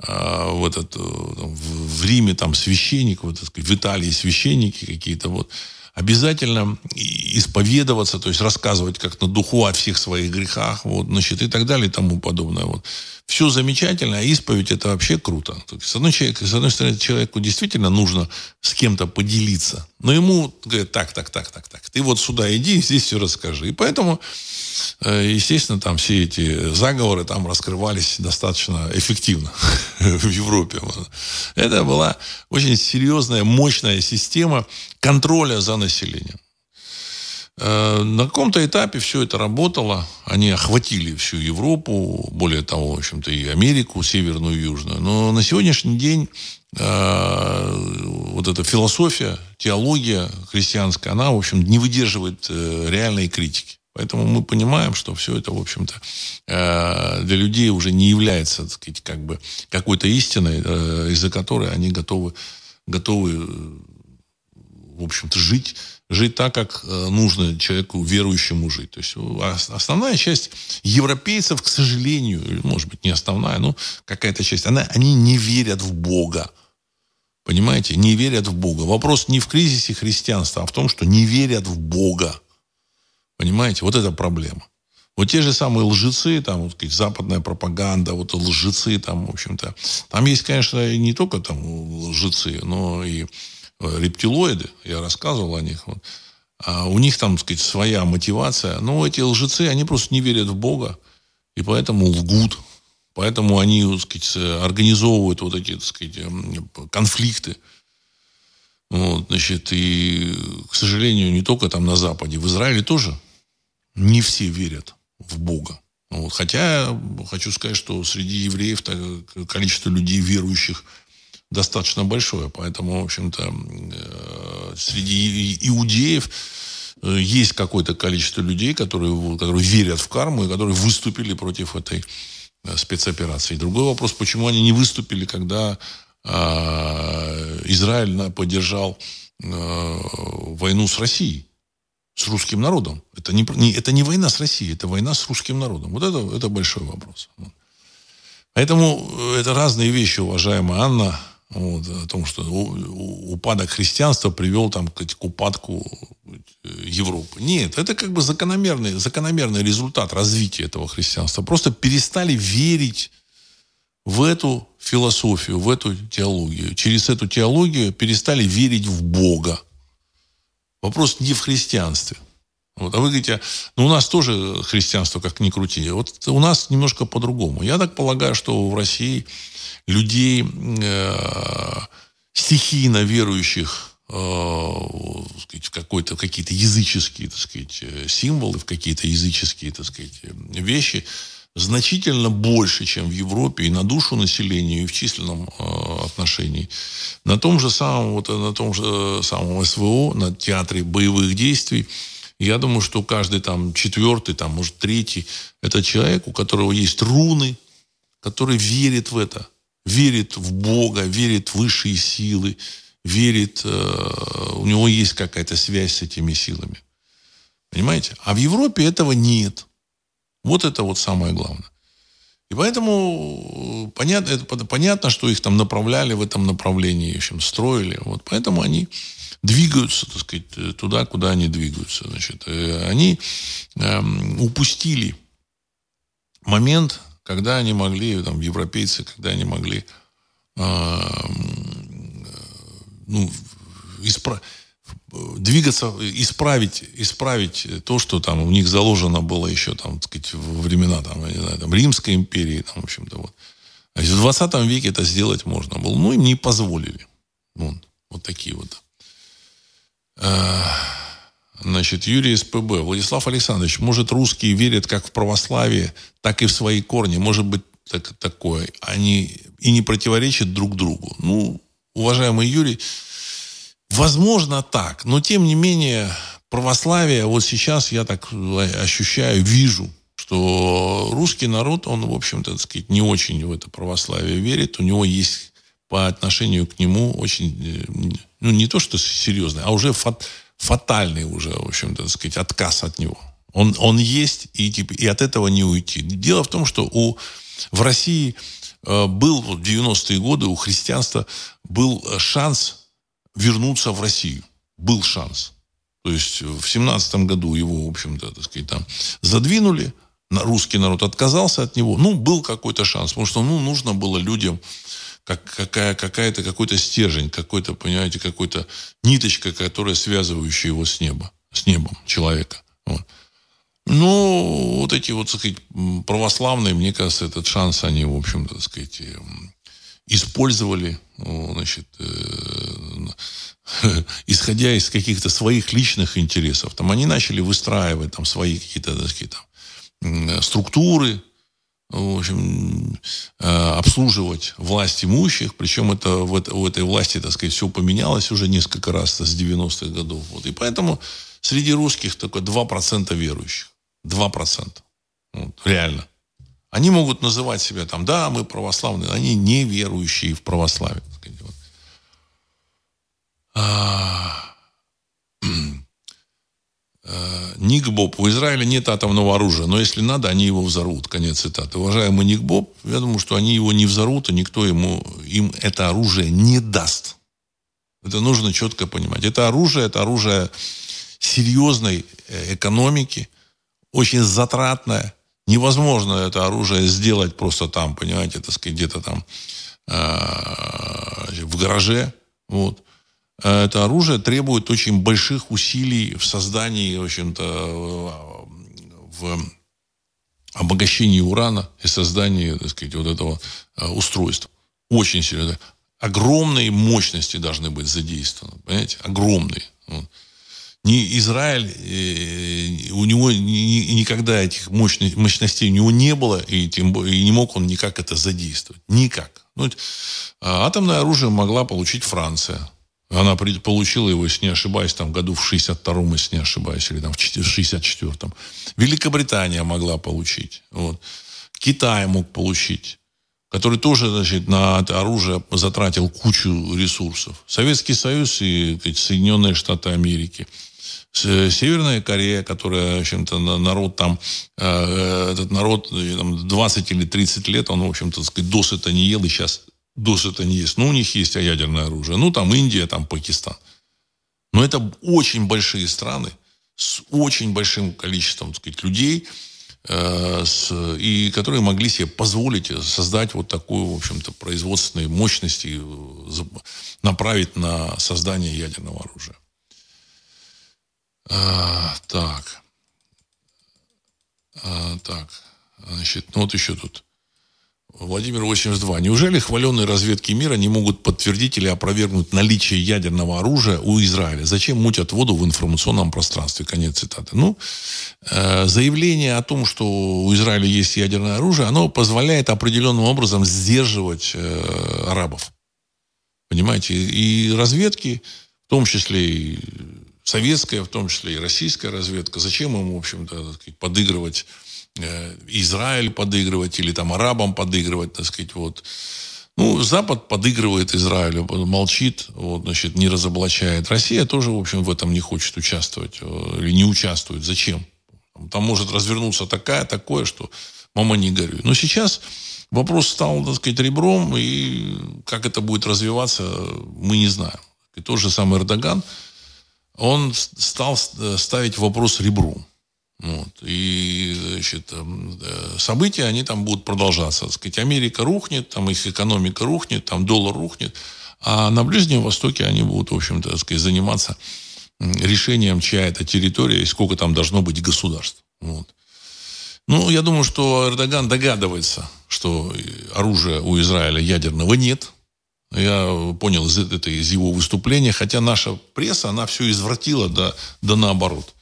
а в, этот, в Риме там священник, вот, в Италии священники какие-то, вот, обязательно исповедоваться, то есть рассказывать как на духу о всех своих грехах, вот, значит, и так далее и тому подобное. Вот. Все замечательно, а исповедь это вообще круто. С одной, человек, с одной стороны, человеку действительно нужно с кем-то поделиться, но ему говорят, так, так, так, так, так, ты вот сюда иди, здесь все расскажи. И поэтому Э, естественно, там все эти заговоры там раскрывались достаточно эффективно *laughs* в Европе. Это была очень серьезная, мощная система контроля за населением. Э, на каком-то этапе все это работало. Они охватили всю Европу, более того, в общем-то, и Америку, северную и южную. Но на сегодняшний день э, вот эта философия, теология христианская, она, в общем, не выдерживает реальной критики. Поэтому мы понимаем, что все это, в общем-то, э, для людей уже не является, так сказать, как бы какой-то истиной, э, из-за которой они готовы, готовы, в общем-то, жить, жить так, как э, нужно человеку верующему жить. То есть основная часть европейцев, к сожалению, может быть, не основная, но какая-то часть, она, они не верят в Бога. Понимаете? Не верят в Бога. Вопрос не в кризисе христианства, а в том, что не верят в Бога. Понимаете? Вот это проблема. Вот те же самые лжецы, там, вот, западная пропаганда, вот лжецы, там, в общем-то, там есть, конечно, не только там лжецы, но и э, рептилоиды, я рассказывал о них, вот. а у них там, так сказать, своя мотивация, но эти лжецы, они просто не верят в Бога, и поэтому лгут, поэтому они, так сказать, организовывают вот эти, так сказать, эм, конфликты, вот, значит, и, к сожалению, не только там на Западе, в Израиле тоже не все верят в Бога. Вот. Хотя хочу сказать, что среди евреев количество людей верующих достаточно большое. Поэтому, в общем-то, э, среди иудеев э, есть какое-то количество людей, которые, которые верят в карму и которые выступили против этой э, спецоперации. Другой вопрос, почему они не выступили, когда Израиль поддержал войну с Россией с русским народом. Это не, не, это не война с Россией, это война с русским народом. Вот это, это большой вопрос. Поэтому это разные вещи, уважаемая Анна, вот, о том, что упадок христианства привел там, к, к упадку э, Европы. Нет, это как бы закономерный, закономерный результат развития этого христианства. Просто перестали верить в эту философию, в эту теологию. Через эту теологию перестали верить в Бога. Вопрос не в христианстве. Вот, а вы говорите, ну у нас тоже христианство как ни крути. Вот у нас немножко по-другому. Я так полагаю, что в России людей э, стихийно верующих э, в какой-то, какие-то языческие так сказать, символы, в какие-то языческие так сказать, вещи – значительно больше, чем в Европе и на душу населения, и в численном э, отношении. На том же самом, вот, на том же э, самом СВО, на театре боевых действий, я думаю, что каждый там четвертый, там, может, третий, это человек, у которого есть руны, который верит в это, верит в Бога, верит в высшие силы, верит, э, у него есть какая-то связь с этими силами. Понимаете? А в Европе этого нет. Вот это вот самое главное. И поэтому понятно, это, понятно, что их там направляли в этом направлении, в общем, строили. Вот поэтому они двигаются, так сказать, туда, куда они двигаются. Значит, э, они эм, упустили момент, когда они могли, там, европейцы, когда они могли эм, э, ну, исправить двигаться, исправить, исправить то, что там у них заложено было еще там, так сказать, во времена там, я не знаю, там, Римской империи, там, в общем-то, вот. А в 20 веке это сделать можно было. Ну, им не позволили. Вот, вот такие вот. А, значит, Юрий СПБ. Владислав Александрович, может, русские верят как в православие, так и в свои корни. Может быть, так, такое. Они и не противоречат друг другу. Ну, уважаемый Юрий, Возможно так, но тем не менее православие, вот сейчас я так ощущаю, вижу, что русский народ, он, в общем-то, так сказать, не очень в это православие верит. У него есть по отношению к нему очень, э, ну, не то, что серьезный, а уже фат, фатальный уже, в общем-то, так сказать, отказ от него. Он, он есть, и, типа, и от этого не уйти. Дело в том, что у, в России э, был в 90-е годы у христианства был шанс вернуться в Россию. Был шанс. То есть в 17 году его, в общем-то, так сказать, там задвинули, русский народ отказался от него. Ну, был какой-то шанс, потому что, ну, нужно было людям как, какая, какая-то, какой-то стержень, какой-то, понимаете, какой-то ниточка, которая связывающая его с неба, с небом человека. Вот. Ну, вот эти вот, так сказать, православные, мне кажется, этот шанс они, в общем-то, так сказать, эм, использовали, значит, э, *laughs* исходя из каких-то своих личных интересов. Там они начали выстраивать там свои какие-то, так сказать, там, структуры, в общем, э, обслуживать власть имущих. Причем это, в, в этой власти, так сказать, все поменялось уже несколько раз с 90-х годов. Вот. И поэтому среди русских только 2% верующих. 2%. Вот, реально. Они могут называть себя там, да, мы православные, они не верующие в православие. Так сказать, вот. Э, Ник Боб, у Израиля нет атомного оружия, но если надо, они его взорвут. Конец цитаты. Уважаемый Ник Боб, я думаю, что они его не взорвут, и никто ему, им это оружие не даст. Это нужно четко понимать. Это оружие, это оружие серьезной э, экономики, очень затратное. Невозможно это оружие сделать просто там, понимаете, так сказать, где-то там э, в гараже. Вот. Э, это оружие требует очень больших усилий в создании, в общем-то, в обогащении урана и создании, так сказать, вот этого э, устройства. Очень серьезно. Огромные мощности должны быть задействованы, понимаете? Огромные. Ни Израиль, э, у него никогда этих мощностей у него не было, и, тем, и не мог он никак это задействовать. Никак. Ну, атомное оружие могла получить Франция она получила его, если не ошибаюсь, там году в 62-м, если не ошибаюсь, или там в 64-м. Великобритания могла получить. Вот. Китай мог получить который тоже значит, на это оружие затратил кучу ресурсов. Советский Союз и Соединенные Штаты Америки. Северная Корея, которая, в общем-то, народ там, э, этот народ там, 20 или 30 лет, он, в общем-то, досыта не ел, и сейчас досыта не есть. Ну, у них есть ядерное оружие. Ну, там Индия, там Пакистан. Но это очень большие страны с очень большим количеством, так сказать, людей, э, с, и которые могли себе позволить создать вот такую, в общем-то, производственные мощности, э, направить на создание ядерного оружия. А, так. А, так. Значит, ну вот еще тут. Владимир 82. Неужели хваленные разведки мира не могут подтвердить или опровергнуть наличие ядерного оружия у Израиля? Зачем мутят воду в информационном пространстве? Конец цитаты. Ну, э, заявление о том, что у Израиля есть ядерное оружие, оно позволяет определенным образом сдерживать э, арабов. Понимаете? И разведки, в том числе и советская, в том числе и российская разведка, зачем им, в общем-то, подыгрывать Э, Израиль подыгрывать или там арабам подыгрывать, так сказать, вот. Ну, Запад подыгрывает Израилю, молчит, вот, значит, не разоблачает. Россия тоже, в общем, в этом не хочет участвовать э, или не участвует. Зачем? Там может развернуться такая, такое, что мама не горюй. Но сейчас вопрос стал, так сказать, ребром, и как это будет развиваться, мы не знаем. И тот же самый Эрдоган, он стал э, ставить вопрос ребром. Вот. И значит, э, события, они там будут продолжаться. Так сказать, Америка рухнет, там их экономика рухнет, там доллар рухнет. А на Ближнем Востоке они будут, в общем-то, сказать, заниматься решением, чья это территория и сколько там должно быть государств. Вот. Ну, я думаю, что Эрдоган догадывается, что оружия у Израиля ядерного нет. Я понял из, это из его выступления, хотя наша пресса, она все извратила да, да наоборот.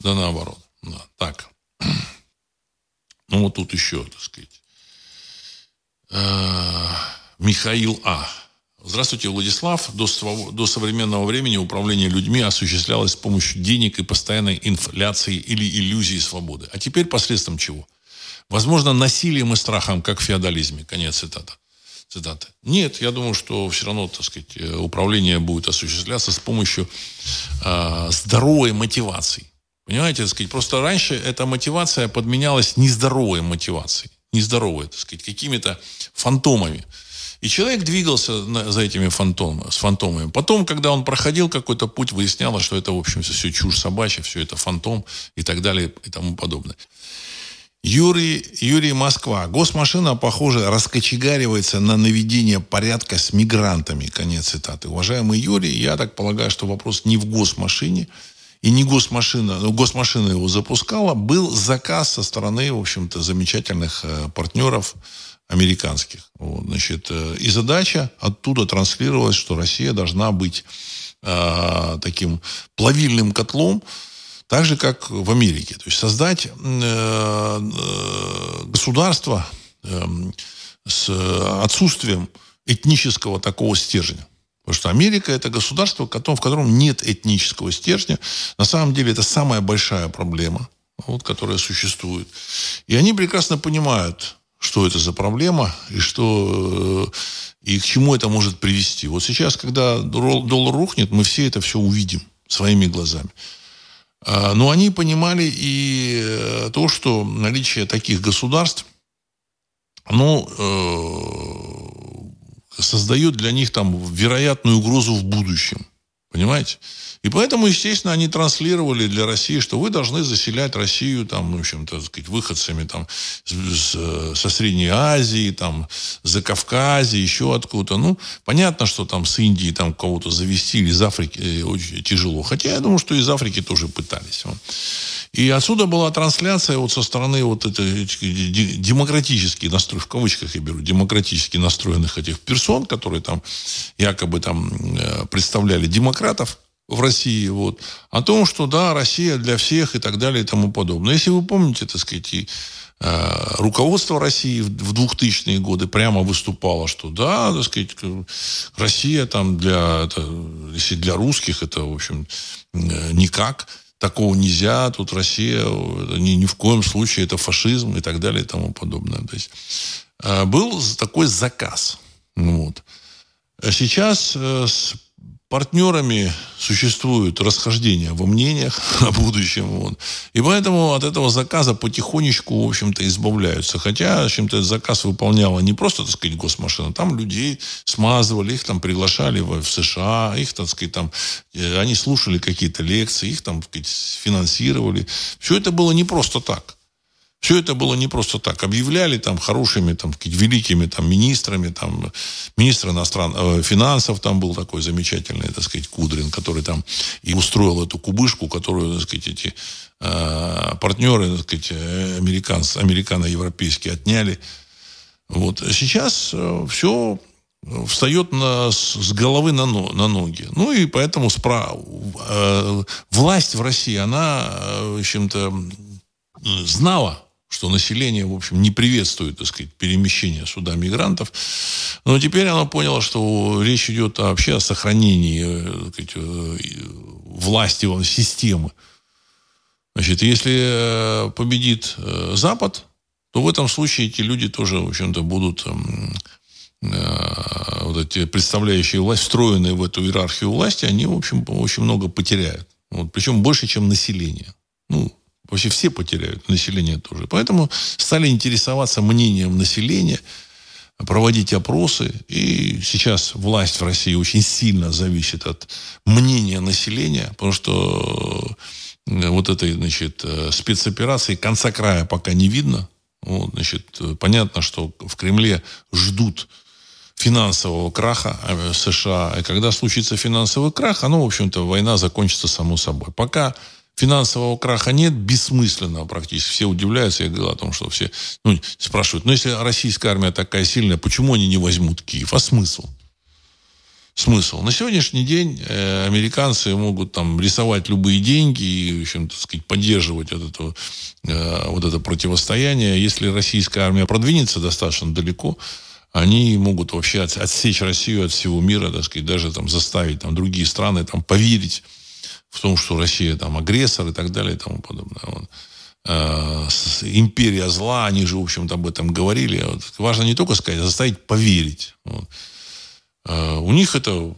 Да наоборот. Да, так. *clears throat* Ну, вот тут еще, так сказать. Э, Михаил А. Здравствуйте, Владислав. До, до современного времени управление людьми осуществлялось с помощью денег и постоянной инфляции или иллюзии свободы. А теперь посредством чего? Возможно, насилием и страхом, как в феодализме. Конец цитата. Цитаты. Нет, я думаю, что все равно, так сказать, э, управление будет осуществляться с помощью э, здоровой мотивации Понимаете, так сказать, просто раньше эта мотивация подменялась нездоровой мотивацией. Нездоровой, так сказать, какими-то фантомами. И человек двигался за этими фантомами, с фантомами. Потом, когда он проходил какой-то путь, выяснялось, что это, в общем, все чушь собачья, все это фантом и так далее и тому подобное. Юрий, Юрий Москва. Госмашина, похоже, раскочегаривается на наведение порядка с мигрантами. Конец цитаты. Уважаемый Юрий, я так полагаю, что вопрос не в госмашине, и не госмашина, но госмашина его запускала, был заказ со стороны, в общем-то, замечательных э, партнеров американских. Вот, значит, э, и задача оттуда транслировалась, что Россия должна быть э, таким плавильным котлом, так же, как в Америке. То есть создать э, э, государство э, с отсутствием этнического такого стержня. Потому что Америка это государство, в котором нет этнического стержня. На самом деле это самая большая проблема, вот, которая существует. И они прекрасно понимают, что это за проблема и что и к чему это может привести. Вот сейчас, когда доллар рухнет, мы все это все увидим своими глазами. А, но они понимали и э, то, что наличие таких государств, ну, э, создает для них там вероятную угрозу в будущем. Понимаете? И поэтому, естественно, они транслировали для России, что вы должны заселять Россию, там, в общем-то, сказать, выходцами там, с, со Средней Азии, там, за Кавказе, еще откуда-то. Ну, понятно, что там с Индии там кого-то завести или из Африки э, очень тяжело. Хотя я думаю, что из Африки тоже пытались. И отсюда была трансляция вот со стороны вот этой демократически настроенных, в кавычках я беру, демократически настроенных этих персон, которые там якобы там э, представляли демократов, в России, вот, о том, что да, Россия для всех и так далее и тому подобное. Если вы помните, так сказать, и, э, руководство России в 2000-е годы прямо выступало, что да, так сказать, Россия там для, это, если для русских, это, в общем, э, никак, такого нельзя, тут Россия, ни, ни в коем случае это фашизм и так далее и тому подобное. То есть, э, был такой заказ. Вот. Сейчас э, с партнерами существуют расхождения во мнениях *laughs* о будущем. Вот. И поэтому от этого заказа потихонечку, в общем-то, избавляются. Хотя, в общем-то, заказ выполняла не просто, так сказать, госмашина. Там людей смазывали, их там приглашали в, США, их, так сказать, там, э, они слушали какие-то лекции, их там, так сказать, финансировали. Все это было не просто так. Все это было не просто так. Объявляли там хорошими, там, великими там, министрами, там, министр иностранных э, финансов там был такой замечательный, так сказать, Кудрин, который там и устроил эту кубышку, которую, так сказать, эти э, партнеры, так сказать, американцы, американо-европейские отняли. Вот. Сейчас э, все встает на, с головы на, на ноги. Ну и поэтому спра... э, власть в России, она, э, в общем-то, знала что население, в общем, не приветствует, так сказать, перемещение сюда мигрантов. Но теперь оно поняло, что речь идет вообще о сохранении э, сказать, э, власти системы. Значит, если э, победит Запад, то в этом случае эти люди тоже, в общем-то, будут эм, вот эти представляющие власть, встроенные в эту иерархию власти, они, в общем, очень много потеряют. Вот, причем больше, чем население. Ну, Вообще все потеряют, население тоже. Поэтому стали интересоваться мнением населения, проводить опросы. И сейчас власть в России очень сильно зависит от мнения населения, потому что э, вот этой, значит, э, спецоперации конца края пока не видно. Вот, значит, понятно, что в Кремле ждут финансового краха э, США. И когда случится финансовый крах, оно, в общем-то, война закончится само собой. Пока финансового краха нет, бессмысленно практически. Все удивляются, я говорю о том, что все ну, спрашивают, ну если российская армия такая сильная, почему они не возьмут Киев? А смысл? Смысл. На сегодняшний день э, американцы могут там рисовать любые деньги и, в общем, так сказать, поддерживать вот это, э, вот это противостояние. Если российская армия продвинется достаточно далеко, они могут вообще отсечь Россию от всего мира, так сказать, даже там заставить там, другие страны там, поверить в том, что Россия там агрессор и так далее и тому подобное. Вот. Э, империя зла, они же, в общем-то, об этом говорили. Вот. Важно не только сказать, а заставить поверить. Вот. Э, у них это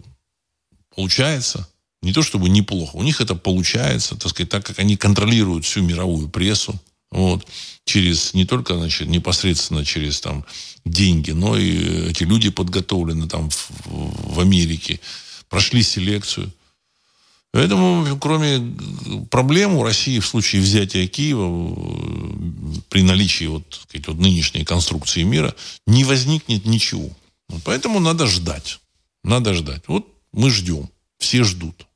получается. Не то чтобы неплохо. У них это получается, так сказать, так как они контролируют всю мировую прессу. Вот, через не только значит, непосредственно через там, деньги, но и эти люди подготовлены там в, в Америке, прошли селекцию. Поэтому, кроме проблем у России в случае взятия Киева, при наличии вот, сказать, вот нынешней конструкции мира, не возникнет ничего. Поэтому надо ждать. Надо ждать. Вот мы ждем. Все ждут.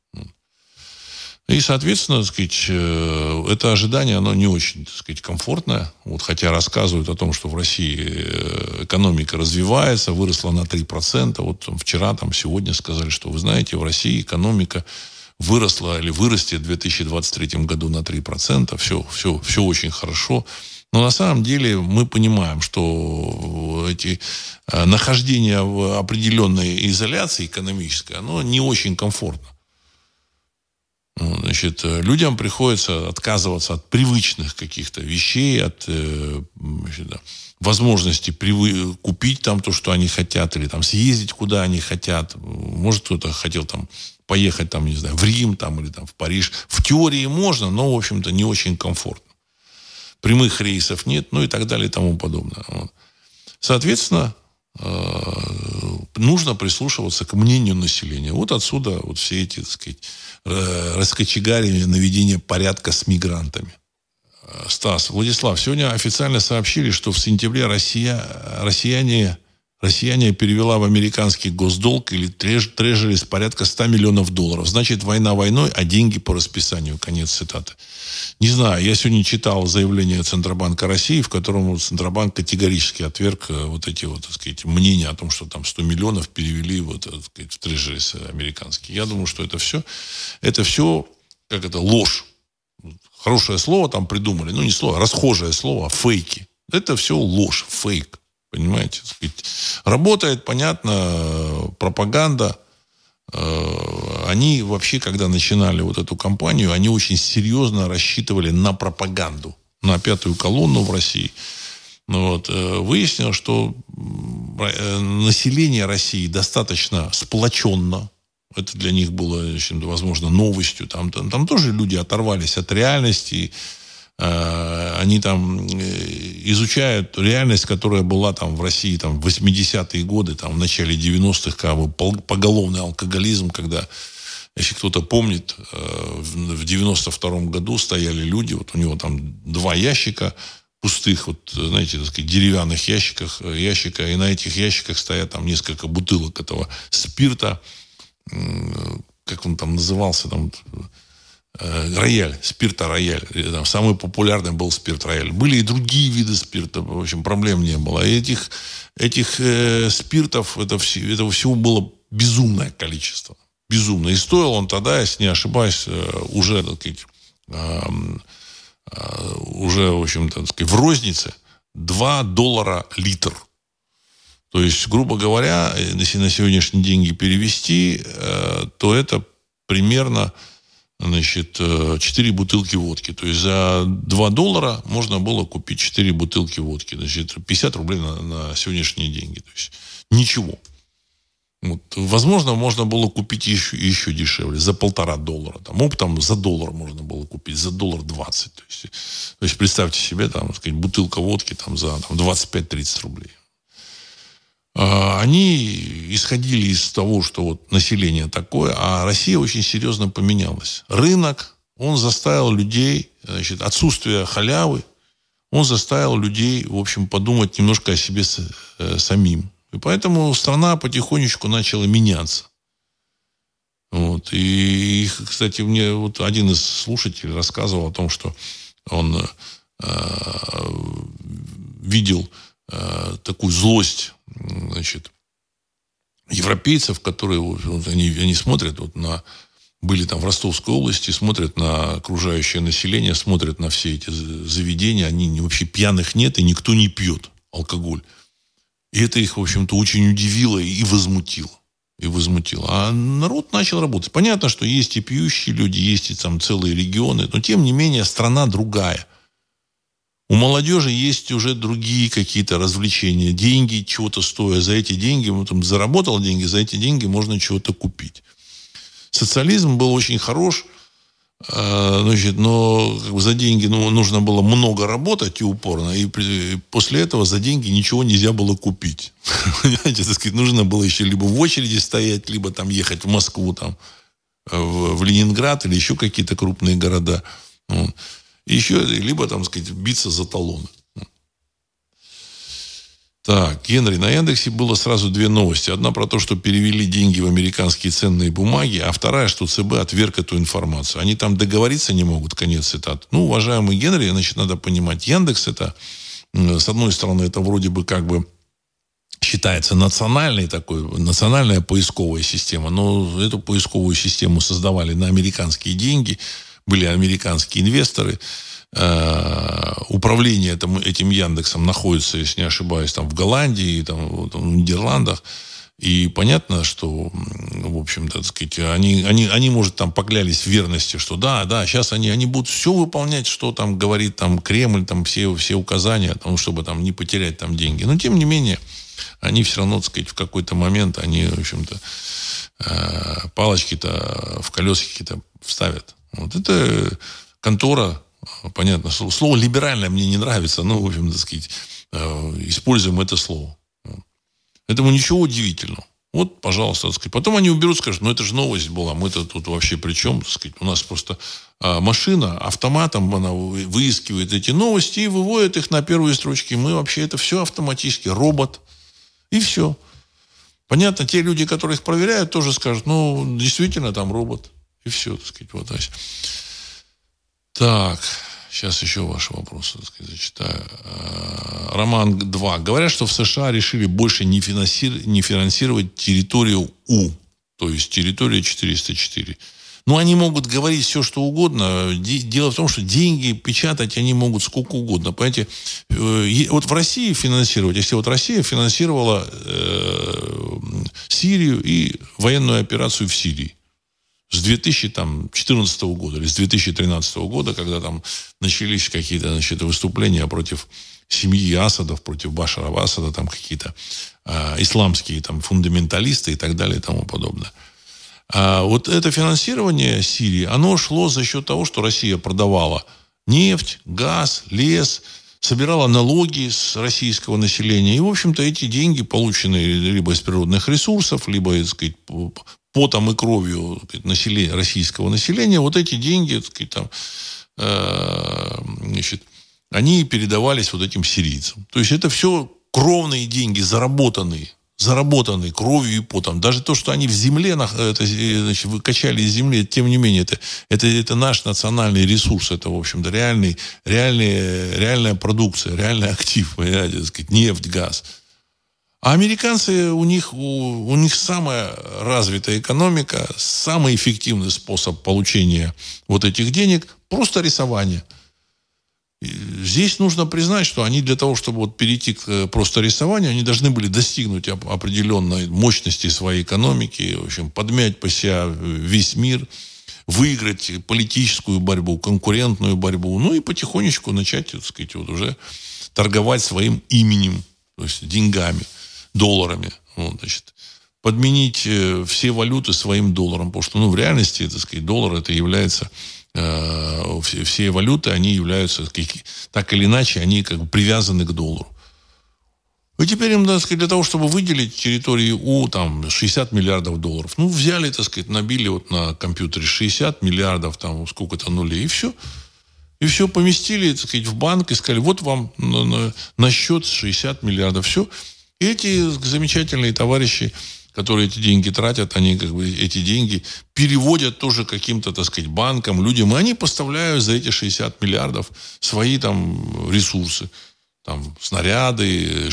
И, соответственно, сказать, э, это ожидание, оно не очень, так сказать, комфортное. Вот, хотя рассказывают о том, что в России э, экономика развивается, выросла на 3%. Вот вчера, там, сегодня сказали, что, вы знаете, в России экономика выросла или вырастет в 2023 году на 3%. Все, все, все очень хорошо. Но на самом деле мы понимаем, что эти э, нахождение в определенной изоляции экономической, оно не очень комфортно. Значит, э, людям приходится отказываться от привычных каких-то вещей, от э, значит, возможности привы- купить там то, что они хотят, или там съездить, куда они хотят. Может, кто-то хотел там поехать там, не знаю, в Рим там, или там в Париж. В теории можно, но, в общем-то, не очень комфортно. Прямых рейсов нет, ну и так далее и тому подобное. Вот. Соответственно, э, нужно прислушиваться к мнению населения. Вот отсюда вот все эти, так сказать, Э, раскочегаривания, наведения порядка с мигрантами. Э, Стас, Владислав, сегодня официально сообщили, что в сентябре Россия, россияне, россияне перевела в американский госдолг или треж, трежерис порядка 100 миллионов долларов. Значит, война войной, а деньги по расписанию. Конец цитаты. Не знаю, я сегодня читал заявление Центробанка России, в котором Центробанк категорически отверг э, вот эти вот, так сказать, мнения о том, что там 100 миллионов перевели вот, так сказать, в трежерис американский. Я думаю, что это все, это все, как это, ложь. Хорошее слово там придумали, ну не слово, расхожее слово, а фейки. Это все ложь, фейк. Понимаете? Работает, понятно, пропаганда, Э, они вообще, когда начинали вот эту кампанию, они очень серьезно рассчитывали на пропаганду, на пятую колонну в России. Ну вот, э, выяснилось, что э, население России достаточно сплоченно. Это для них было, возможно, новостью. Там, там, там тоже люди оторвались от реальности, они там э, изучают реальность, которая была там в России там, в 80-е годы, там, в начале 90-х, как бы поголовный алкоголизм, когда, если кто-то помнит, э, в 92-м году стояли люди, вот у него там два ящика пустых, вот, знаете, так сказать, деревянных ящиках, ящика, и на этих ящиках стоят там несколько бутылок этого спирта, как он там назывался, там, Э, рояль, спирта рояль. Там, самый популярный был спирт рояль. Были и другие виды спирта, в общем, проблем не было. И этих, этих э, спиртов, это, все, этого всего было безумное количество. Безумно. И стоил он тогда, если не ошибаюсь, э, уже, так сказать, э, э, уже, в общем-то, в рознице 2 доллара литр. То есть, грубо говоря, если на сегодняшние деньги перевести, э, то это примерно значит, 4 э, бутылки водки. То есть за 2 доллара можно было купить 4 бутылки водки. Значит, 50 рублей на, на сегодняшние деньги. То есть ничего. Вот. Возможно, можно было купить еще, еще дешевле, за полтора доллара. Там, оптом за доллар можно было купить, за доллар 20. То есть, то есть представьте себе, там, сказать, бутылка водки там, за там, 25-30 рублей. А, они исходили из того, что вот население такое, а Россия очень серьезно поменялась. Рынок, он заставил людей, значит, отсутствие халявы, он заставил людей, в общем, подумать немножко о себе э, самим. И поэтому страна потихонечку начала меняться. Вот. И, кстати, мне вот один из слушателей рассказывал о том, что он э, видел э, такую злость значит, европейцев, которые вот, они, они смотрят вот на были там в Ростовской области, смотрят на окружающее население, смотрят на все эти заведения, они вообще пьяных нет, и никто не пьет алкоголь. И это их, в общем-то, очень удивило и возмутило. И возмутило. А народ начал работать. Понятно, что есть и пьющие люди, есть и там целые регионы, но тем не менее страна другая – у молодежи есть уже другие какие-то развлечения. Деньги чего-то стоят. За эти деньги, вот там заработал деньги, за эти деньги можно чего-то купить. социализм был очень хорош, а, значит, но за деньги ну, нужно было много работать и упорно, и после этого за деньги ничего нельзя было купить. *laughs* Понимаете, так сказать, нужно было еще либо в очереди стоять, либо там ехать в Москву, там, в, в Ленинград или еще какие-то крупные города. Вот. Еще, либо, там, сказать, биться за талоны. Так, Генри, на Яндексе было сразу две новости. Одна про то, что перевели деньги в американские ценные бумаги, а вторая, что ЦБ отверг эту информацию. Они там договориться не могут, конец цитат. Ну, уважаемый Генри, значит, надо понимать, Яндекс это, с одной стороны, это вроде бы как бы считается национальной такой, национальная поисковая система, но эту поисковую систему создавали на американские деньги, были американские инвесторы, Э, управление этим, этим Яндексом находится, если не ошибаюсь, там в Голландии, там, в Нидерландах. И понятно, что, в общем-то, сказать, они, они, они, может, там поклялись в верности, что да, да, сейчас они, они будут все выполнять, что там говорит там Кремль, там все, все указания, там, чтобы там не потерять там деньги. Но, тем не менее, они все равно, так сказать, в какой-то момент, они, в общем-то, э, палочки-то в колесики-то вставят. Вот это контора понятно, что слово либеральное мне не нравится, но, в общем, так сказать, э, используем это слово. Этому ничего удивительного. Вот, пожалуйста, так сказать. Потом они уберут, скажут, ну это же новость была, мы-то тут вообще при чем, так сказать. У нас просто а, машина автоматом она выискивает эти новости и выводит их на первые строчки. Мы вообще это все автоматически, робот. И все. Понятно, те люди, которые их проверяют, тоже скажут, ну, действительно, там робот. И все, так сказать, вот. Так, сейчас еще ваши вопросы, так сказать, зачитаю. А, Роман 2. Говорят, что в США решили больше не, финансировать, не финансировать территорию У, то есть территорию 404. Ну, они могут говорить все, что угодно. Дело в том, что деньги печатать они могут сколько угодно. Понимаете, э, вот в России финансировать, если вот Россия финансировала э, Сирию и военную операцию в Сирии, с 2014 года или с 2013 года, когда там начались какие-то значит, выступления против семьи Асадов, против Башара Асада, там какие-то э, исламские там, фундаменталисты и так далее и тому подобное. А вот это финансирование Сирии, оно шло за счет того, что Россия продавала нефть, газ, лес, собирала налоги с российского населения. И, в общем-то, эти деньги, полученные либо из природных ресурсов, либо, так сказать, потом и кровью сказать, населения, российского населения, вот эти деньги, сказать, там, э, значит, они передавались вот этим сирийцам. То есть это все кровные деньги, заработанные, заработанные кровью и потом. Даже то, что они в земле это, значит, выкачали из земли, тем не менее, это, это, это наш национальный ресурс, это, в общем-то, реальный, реальный, реальная продукция, реальный актив, понимаете, так сказать, нефть, газ. А американцы, у них, у, у них самая развитая экономика, самый эффективный способ получения вот этих денег – просто рисование. И здесь нужно признать, что они для того, чтобы вот перейти к э, просто рисованию, они должны были достигнуть определенной мощности своей экономики, в общем, подмять по себя весь мир, выиграть политическую борьбу, конкурентную борьбу, ну и потихонечку начать, так сказать, вот уже торговать своим именем, то есть деньгами – долларами. Вот, значит, подменить э, все валюты своим долларом, потому что, ну, в реальности, так сказать, доллар это является э, все, все валюты, они являются, так или иначе, они как бы привязаны к доллару. И теперь им, так сказать, для того, чтобы выделить территории У, там, 60 миллиардов долларов, ну, взяли, так сказать, набили вот на компьютере 60 миллиардов, там, сколько-то нулей, и все. И все поместили, так сказать, в банк и сказали, вот вам на, на, на счет 60 миллиардов. Все. Эти замечательные товарищи, которые эти деньги тратят, они как бы эти деньги переводят тоже каким-то, так сказать, банкам, людям, и они поставляют за эти 60 миллиардов свои там ресурсы. Там снаряды,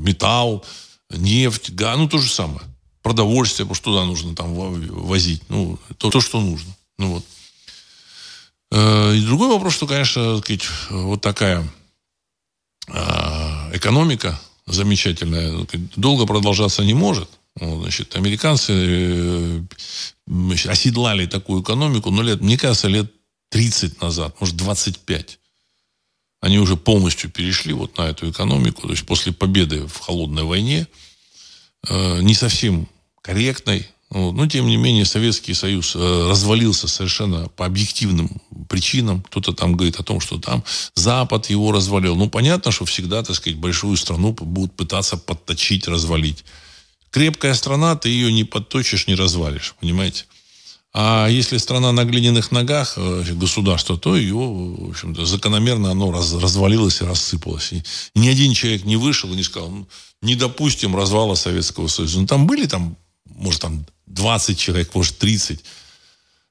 металл, нефть, газ, ну то же самое. Продовольствие, потому что туда нужно там возить. Ну, то, то что нужно. Ну вот. Э, и другой вопрос, что, конечно, сказать, вот такая а, экономика, замечательная, долго продолжаться не может. Значит, американцы э, оседлали такую экономику, но лет, мне кажется, лет 30 назад, может, 25. Они уже полностью перешли вот на эту экономику. То есть после победы в холодной войне, э, не совсем корректной, Вот. Но, тем не менее, Советский Союз э, развалился совершенно по объективным причинам. Кто-то там говорит о том, что там Запад его развалил. Ну, понятно, что всегда, так сказать, большую страну будут пытаться подточить, развалить. Крепкая страна, ты ее не подточишь, не развалишь, понимаете? А если страна на глиняных ногах, э, государство, то ее, в общем-то, закономерно оно раз, развалилось и рассыпалось. И ни один человек не вышел и не сказал, ну, не допустим развала Советского Союза. Ну, там были там, может, там 20 человек, может, 30.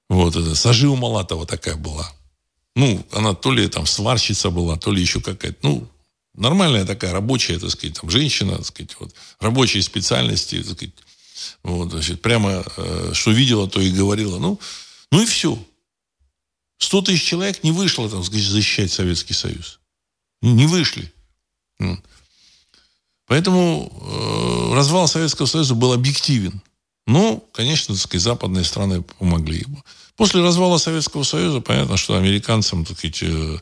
Вот это. Сажива Малатова такая была. Ну, она то ли там сварщица была, то ли еще какая-то. Ну, нормальная такая рабочая, так сказать, там, женщина, так сказать, вот, рабочие специальности, так сказать, вот, значит, прямо э, что видела, то и говорила. Ну, ну и все. 100 тысяч человек не вышло там защищать Советский Союз. Не вышли. Поэтому э, развал Советского Союза был объективен. Но, конечно, так сказать, западные страны помогли ему. После развала Советского Союза, понятно, что американцам так сказать, э,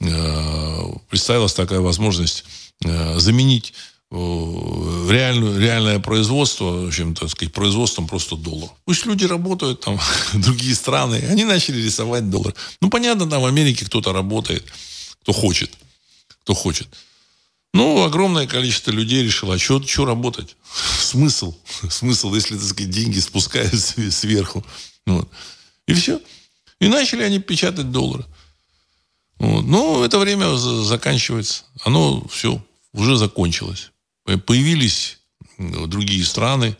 э, представилась такая возможность э, заменить реальную, реальное производство, общем, так сказать, производством просто доллар. Пусть люди работают там, *laughs* другие страны, они начали рисовать доллар. Ну, понятно, там в Америке кто-то работает, кто хочет, кто хочет. Ну, огромное количество людей решило, а что, что работать? *laughs* Смысл? *laughs* Смысл, если, так сказать, деньги спускаются сверху. Вот. И все. И начали они печатать доллары. Вот. Но это время заканчивается. Оно все уже закончилось. Появились другие страны,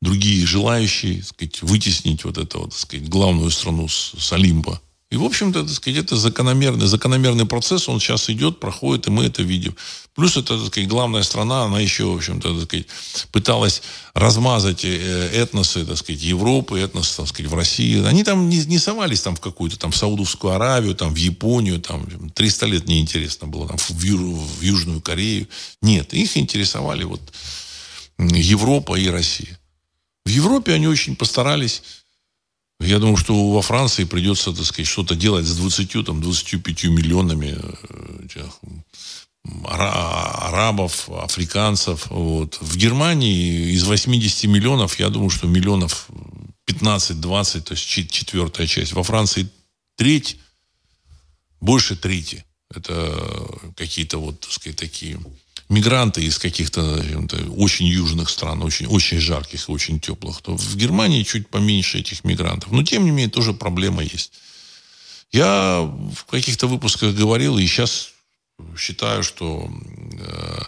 другие желающие так сказать, вытеснить вот эту вот, так сказать, главную страну с, с Олимпа. И, в общем-то, так сказать, это закономерный, закономерный процесс, он сейчас идет, проходит, и мы это видим. Плюс это, так сказать, главная страна, она еще, в общем-то, так сказать, пыталась размазать э, этносы, так сказать, Европы, этносы, так сказать, в России. Они там не, не совались там в какую-то там Саудовскую Аравию, там в Японию, там 300 лет неинтересно было, там в, в Южную Корею. Нет, их интересовали вот Европа и Россия. В Европе они очень постарались я думаю, что во Франции придется, так сказать, что-то делать с 20, там, 25 миллионами э, арабов, африканцев. Вот. В Германии из 80 миллионов, я думаю, что миллионов 15-20, то есть четвертая часть. Во Франции треть, больше трети. Это какие-то вот, так сказать, такие мигранты из каких-то очень южных стран, очень, очень жарких очень теплых, то в Германии чуть поменьше этих мигрантов. Но, тем не менее, тоже проблема есть. Я в каких-то выпусках говорил, и сейчас считаю, что э,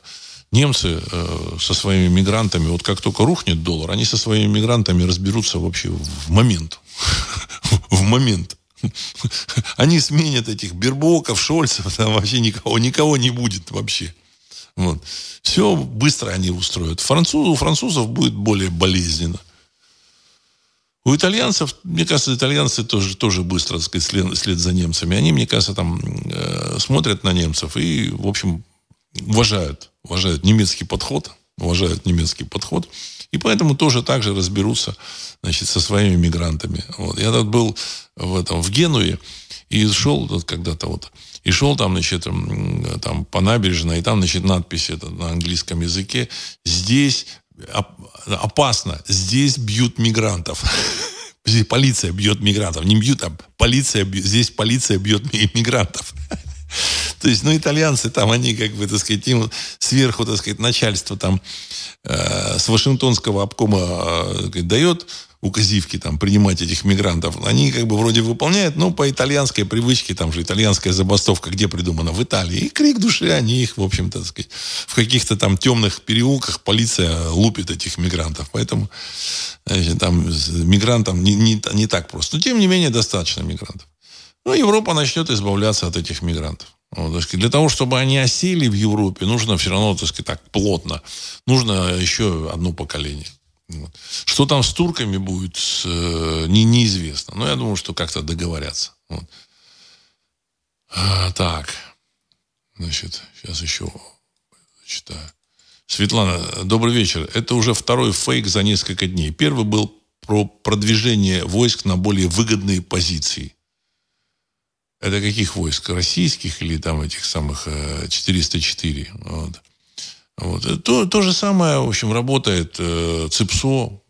немцы э, со своими мигрантами, вот как только рухнет доллар, они со своими мигрантами разберутся вообще в момент. *laughs* В момент. Они сменят этих Бербоков, Шольцев, там вообще никого, никого не будет вообще. Вот. Все быстро они устроят. Француз, у французов будет более болезненно. У итальянцев, мне кажется, итальянцы тоже, тоже быстро, так сказать, след, след за немцами. Они, мне кажется, там э, смотрят на немцев и, в общем, уважают, уважают немецкий подход, уважают немецкий подход. И поэтому тоже так же разберутся, значит, со своими мигрантами. Вот. Я тут был в этом, в Генуе, и шел вот когда-то вот, и шел там, значит, там по набережной, и там, значит, надпись это на английском языке. Здесь опасно, здесь бьют мигрантов. *laughs* Полиция бьет мигрантов. Не бьют, а полиция, здесь полиция бьет мигрантов. *laughs* То есть, ну, итальянцы там, они как бы, так сказать, им сверху, так сказать, начальство там э, с Вашингтонского обкома э, дает указивки там принимать этих мигрантов, они как бы вроде выполняют, но по итальянской привычке, там же итальянская забастовка где придумана? В Италии. И крик души, они их, в общем-то, сказать, в каких-то там темных переулках полиция лупит этих мигрантов. Поэтому значит, там мигрантам не, не, не так просто. Но, тем не менее, достаточно мигрантов. Ну, Европа начнет избавляться от этих мигрантов. Вот, для того, чтобы они осели в Европе, нужно все равно, так сказать, так плотно. Нужно еще одно поколение. Вот. Что там с турками будет, э, не, неизвестно. Но я думаю, что как-то договорятся. Вот. А, так. Значит, сейчас еще читаю. Светлана, добрый вечер. Это уже второй фейк за несколько дней. Первый был про продвижение войск на более выгодные позиции. Это каких войск? Российских или там этих самых 404? Э, вот. Вот. То, то же самое, в общем, работает э, ЦИПСО.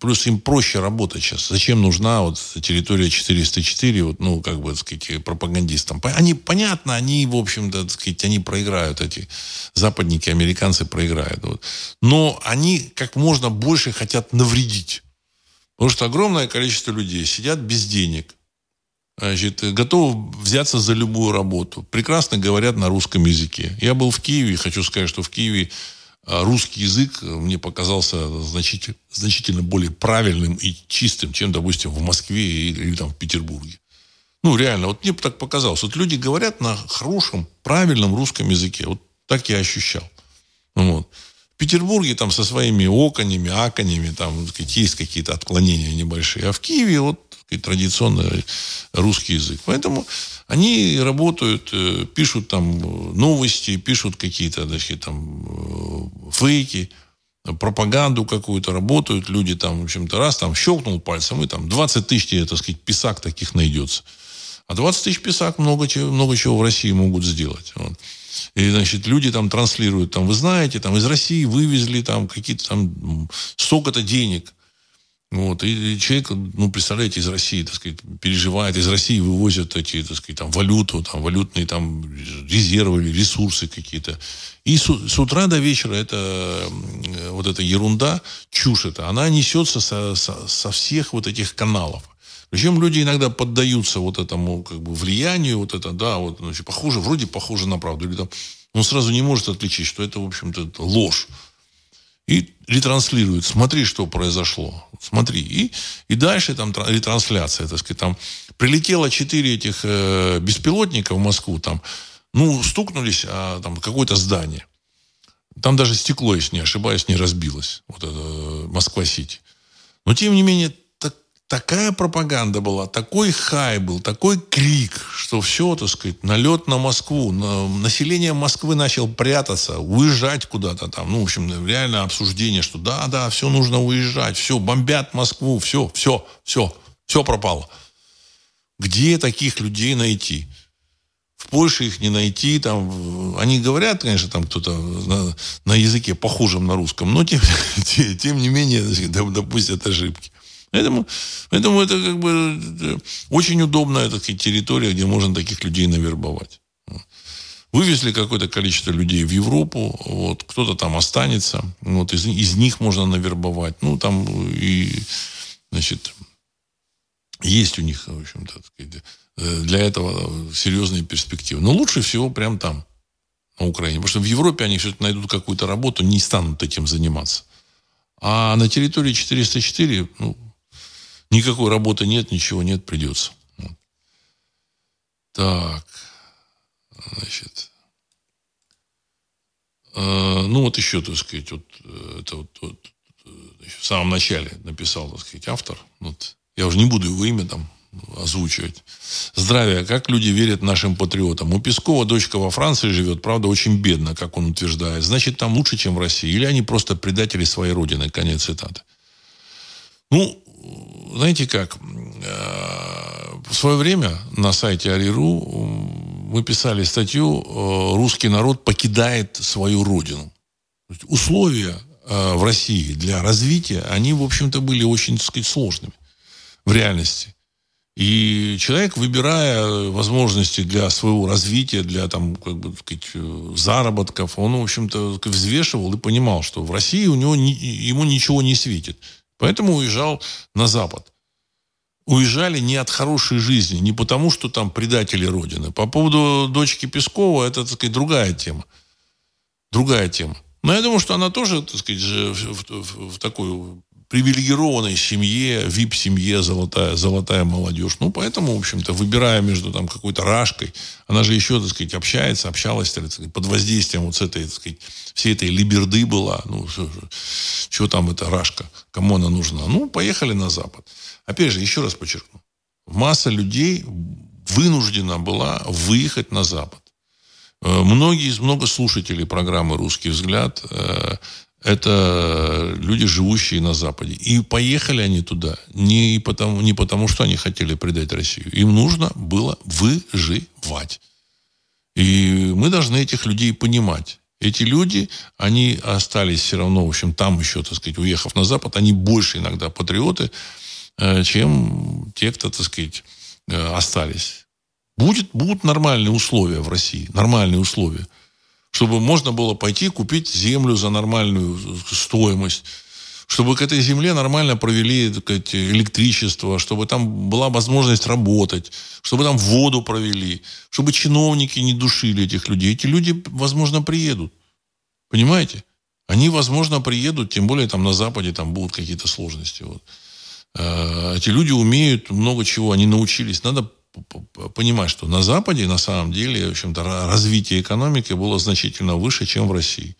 плюс им проще работать сейчас. Зачем нужна вот территория 404, вот, ну, как бы, так сказать, пропагандистам? Они, понятно, они, в общем-то, так сказать, они проиграют, эти западники, американцы проиграют. Вот. Но они как можно больше хотят навредить. Потому что огромное количество людей сидят без денег, значит, готовы взяться за любую работу. Прекрасно говорят на русском языке. Я был в Киеве, хочу сказать, что в Киеве а, русский язык мне показался значительно, значительно более правильным и чистым, чем, допустим, в Москве или, или там в Петербурге. Ну, реально, вот мне так показалось. Вот люди говорят на хорошем, правильном русском языке. Вот так я ощущал. Вот. В Петербурге там со своими оконями, аконями, там есть какие-то отклонения небольшие. А в Киеве вот традиционный русский язык. Поэтому они работают, э, пишут там новости, пишут какие-то значит, там э, фейки, пропаганду какую-то, работают люди там, в общем-то, раз там щелкнул пальцем, и там 20 тысяч, так сказать, писак таких найдется. А 20 тысяч писак много, чего, много чего в России могут сделать. Вот. И, значит, люди там транслируют, там, вы знаете, там, из России вывезли там какие-то там столько-то денег. Вот. И, человек, ну, представляете, из России, так сказать, переживает, из России вывозят эти, так сказать, там, валюту, там, валютные там резервы или ресурсы какие-то. И с, с утра до вечера это вот эта ерунда, чушь это, она несется со, со, со всех вот этих каналов. Причем люди иногда поддаются вот этому как бы влиянию, вот это, да, вот, значит, похоже, вроде похоже на правду. Или там, он сразу не может отличить, что это, в общем-то, ложь и ретранслирует. Смотри, что произошло. Смотри. И, и дальше там ретрансляция, так сказать, там прилетело четыре этих э, беспилотника в Москву, там, ну, стукнулись, а там какое-то здание. Там даже стекло, если не ошибаюсь, не разбилось. Вот это э, Москва-Сити. Но, тем не менее, такая пропаганда была, такой хай был, такой крик, что все, так сказать, налет на Москву. На, население Москвы начал прятаться, уезжать куда-то там. Ну, в общем, реально обсуждение, что да, да, все нужно уезжать, все, бомбят Москву, все, все, все, все пропало. Где таких людей найти? В Польше их не найти, там, они говорят, конечно, там кто-то на, на языке похожем на русском, но тем, *laughs* тем, тем не менее, допустят ошибки. Поэтому, поэтому это как бы очень удобная так сказать, территория, где можно таких людей навербовать. Вывезли какое-то количество людей в Европу, вот, кто-то там останется, вот, из, из них можно навербовать. Ну, там и, значит, есть у них, в общем-то, э, для этого серьезные перспективы. Но лучше всего прям там, на Украине. Потому что в Европе они все-таки найдут какую-то работу, не станут этим заниматься. А на территории 404, ну, Никакой работы нет, ничего нет, придется. Так. Значит. Э, ну, вот еще, так сказать, вот, э, это вот, вот в самом начале написал, так сказать, автор. Вот, я уже не буду его имя там озвучивать. Здравия. Как люди верят нашим патриотам? У Пескова дочка во Франции живет, правда, очень бедно, как он утверждает. Значит, там лучше, чем в России. Или они просто предатели своей родины. Конец цитаты. Ну, знаете как, э, в свое время на сайте Ариру мы писали статью э, «Русский народ покидает свою родину». Условия э, в России для развития, они, в общем-то, были очень, так сказать, сложными в реальности. И человек, выбирая возможности для своего развития, для там, как бы, сказать, заработков, он, в общем-то, взвешивал и понимал, что в России у него ему ничего не светит. Поэтому уезжал на Запад. Уезжали не от хорошей жизни, не потому, что там предатели Родины. По поводу дочки Пескова, это, так сказать, другая тема. Другая тема. Но я думаю, что она тоже, так сказать, в, в, в такой привилегированной семье, вип-семье, золотая, золотая молодежь. Ну, поэтому, в общем-то, выбирая между там какой-то рашкой, она же еще, так сказать, общается, общалась, так сказать, под воздействием вот с этой, так сказать, всей этой либерды была. Ну, что, там эта рашка, кому она нужна? Ну, поехали на Запад. Опять же, еще раз подчеркну. Масса людей вынуждена была выехать на Запад. Э, многие, много слушателей программы «Русский взгляд» э, это люди, живущие на Западе. И поехали они туда не потому, не потому, что они хотели предать Россию. Им нужно было выживать. И мы должны этих людей понимать. Эти люди, они остались все равно, в общем, там еще, так сказать, уехав на Запад, они больше иногда патриоты, э, чем те, кто, так сказать, э, остались. Будет, будут нормальные условия в России, нормальные условия, чтобы можно было пойти купить землю за нормальную стоимость, чтобы к этой земле нормально провели так сказать, электричество, чтобы там была возможность работать, чтобы там воду провели, чтобы чиновники не душили этих людей. Эти люди, возможно, приедут. Понимаете? Они, возможно, приедут, тем более там на Западе там будут какие-то сложности. Вот. А, эти люди умеют много чего, они научились. Надо понимать, что на Западе на самом деле, в общем-то, развитие экономики было значительно выше, чем в России.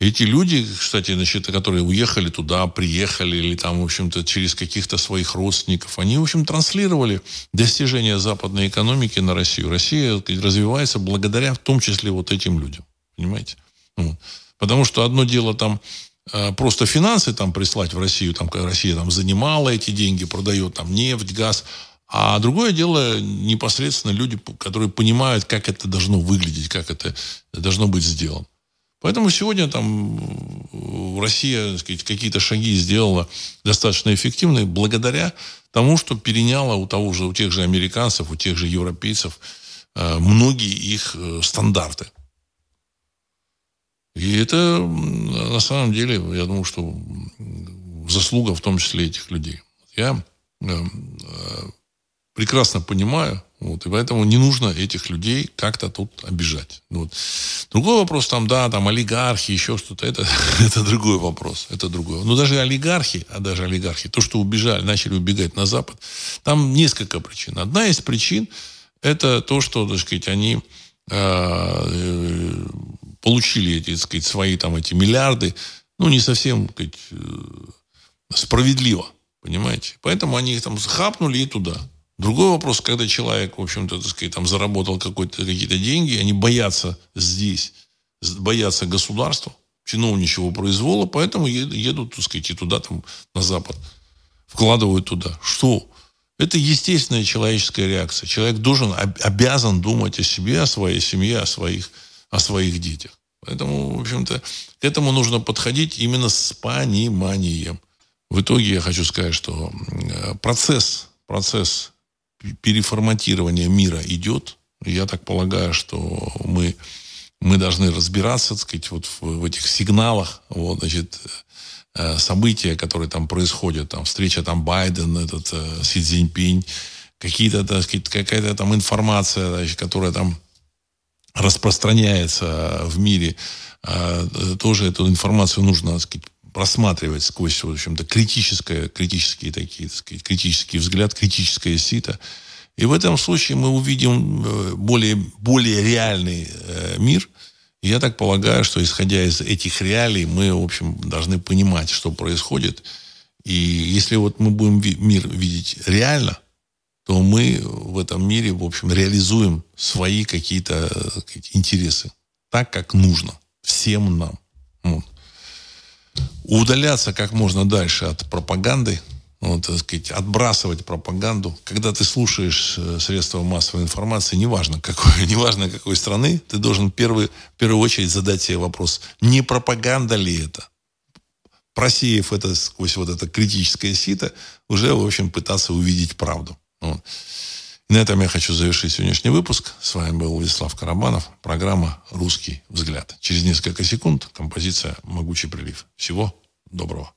Эти люди, кстати, значит, которые уехали туда, приехали, или там, в общем-то, через каких-то своих родственников, они, в общем, транслировали достижения западной экономики на Россию. Россия развивается благодаря в том числе вот этим людям. Понимаете? Вот. Потому что одно дело там э, просто финансы там прислать в Россию, там, когда Россия там занимала эти деньги, продает там нефть, газ, а другое дело непосредственно люди, которые понимают, как это должно выглядеть, как это должно быть сделано. Поэтому сегодня там Россия сказать, какие-то шаги сделала достаточно эффективные благодаря тому, что переняла у того же, у тех же американцев, у тех же европейцев э, многие их э, стандарты. И это на самом деле, я думаю, что заслуга в том числе этих людей. Я э, прекрасно понимаю, вот, и поэтому не нужно этих людей как-то тут обижать. Вот. Другой вопрос, там, да, там олигархи, еще что-то, это, *laughs* это другой вопрос. Это другой. Но даже олигархи, а даже олигархи, то, что убежали, начали убегать на Запад, там несколько причин. Одна из причин, это то, что, так сказать, они а, э, получили эти, так сказать, свои там эти миллиарды, ну, не совсем, так сказать, э, справедливо, понимаете? Поэтому они их там хапнули и туда. Другой вопрос, когда человек, в общем-то, так сказать, там заработал какие-то деньги, они боятся здесь, боятся государства, чиновничьего произвола, поэтому едут, так сказать, и туда, там, на Запад, вкладывают туда. Что? Это естественная человеческая реакция. Человек должен, обязан думать о себе, о своей семье, о своих, о своих детях. Поэтому, в общем-то, к этому нужно подходить именно с пониманием. В итоге я хочу сказать, что процесс, процесс переформатирование мира идет. Я так полагаю, что мы, мы должны разбираться, так сказать, вот в, в этих сигналах, вот, значит, э, события, которые там происходят, там, встреча там Байден, этот, э, Си Цзиньпинь, какие-то, так сказать, какая-то там информация, значит, которая там распространяется в мире, э, тоже эту информацию нужно, так сказать, просматривать сквозь, в общем-то, критическое, критические такие, так сказать, критический взгляд, критическое сито. И в этом случае мы увидим э, более, более реальный э, мир. Я так полагаю, что исходя из этих реалий, мы, в общем, должны понимать, что происходит. И если вот мы будем мир видеть реально, то мы в этом мире, в общем, реализуем свои какие-то э, интересы так, как нужно всем нам. Вот удаляться как можно дальше от пропаганды, вот, так сказать, отбрасывать пропаганду. Когда ты слушаешь э, средства массовой информации, неважно какой, *laughs* неважно какой страны, ты должен первый, в первую очередь задать себе вопрос, не пропаганда ли это? Просеяв это сквозь вот это критическое сито, уже, в общем, пытаться увидеть правду. Вот. На этом я хочу завершить сегодняшний выпуск. С вами был Владислав Карабанов. Программа «Русский взгляд». Через несколько секунд композиция «Могучий прилив». Всего доброго.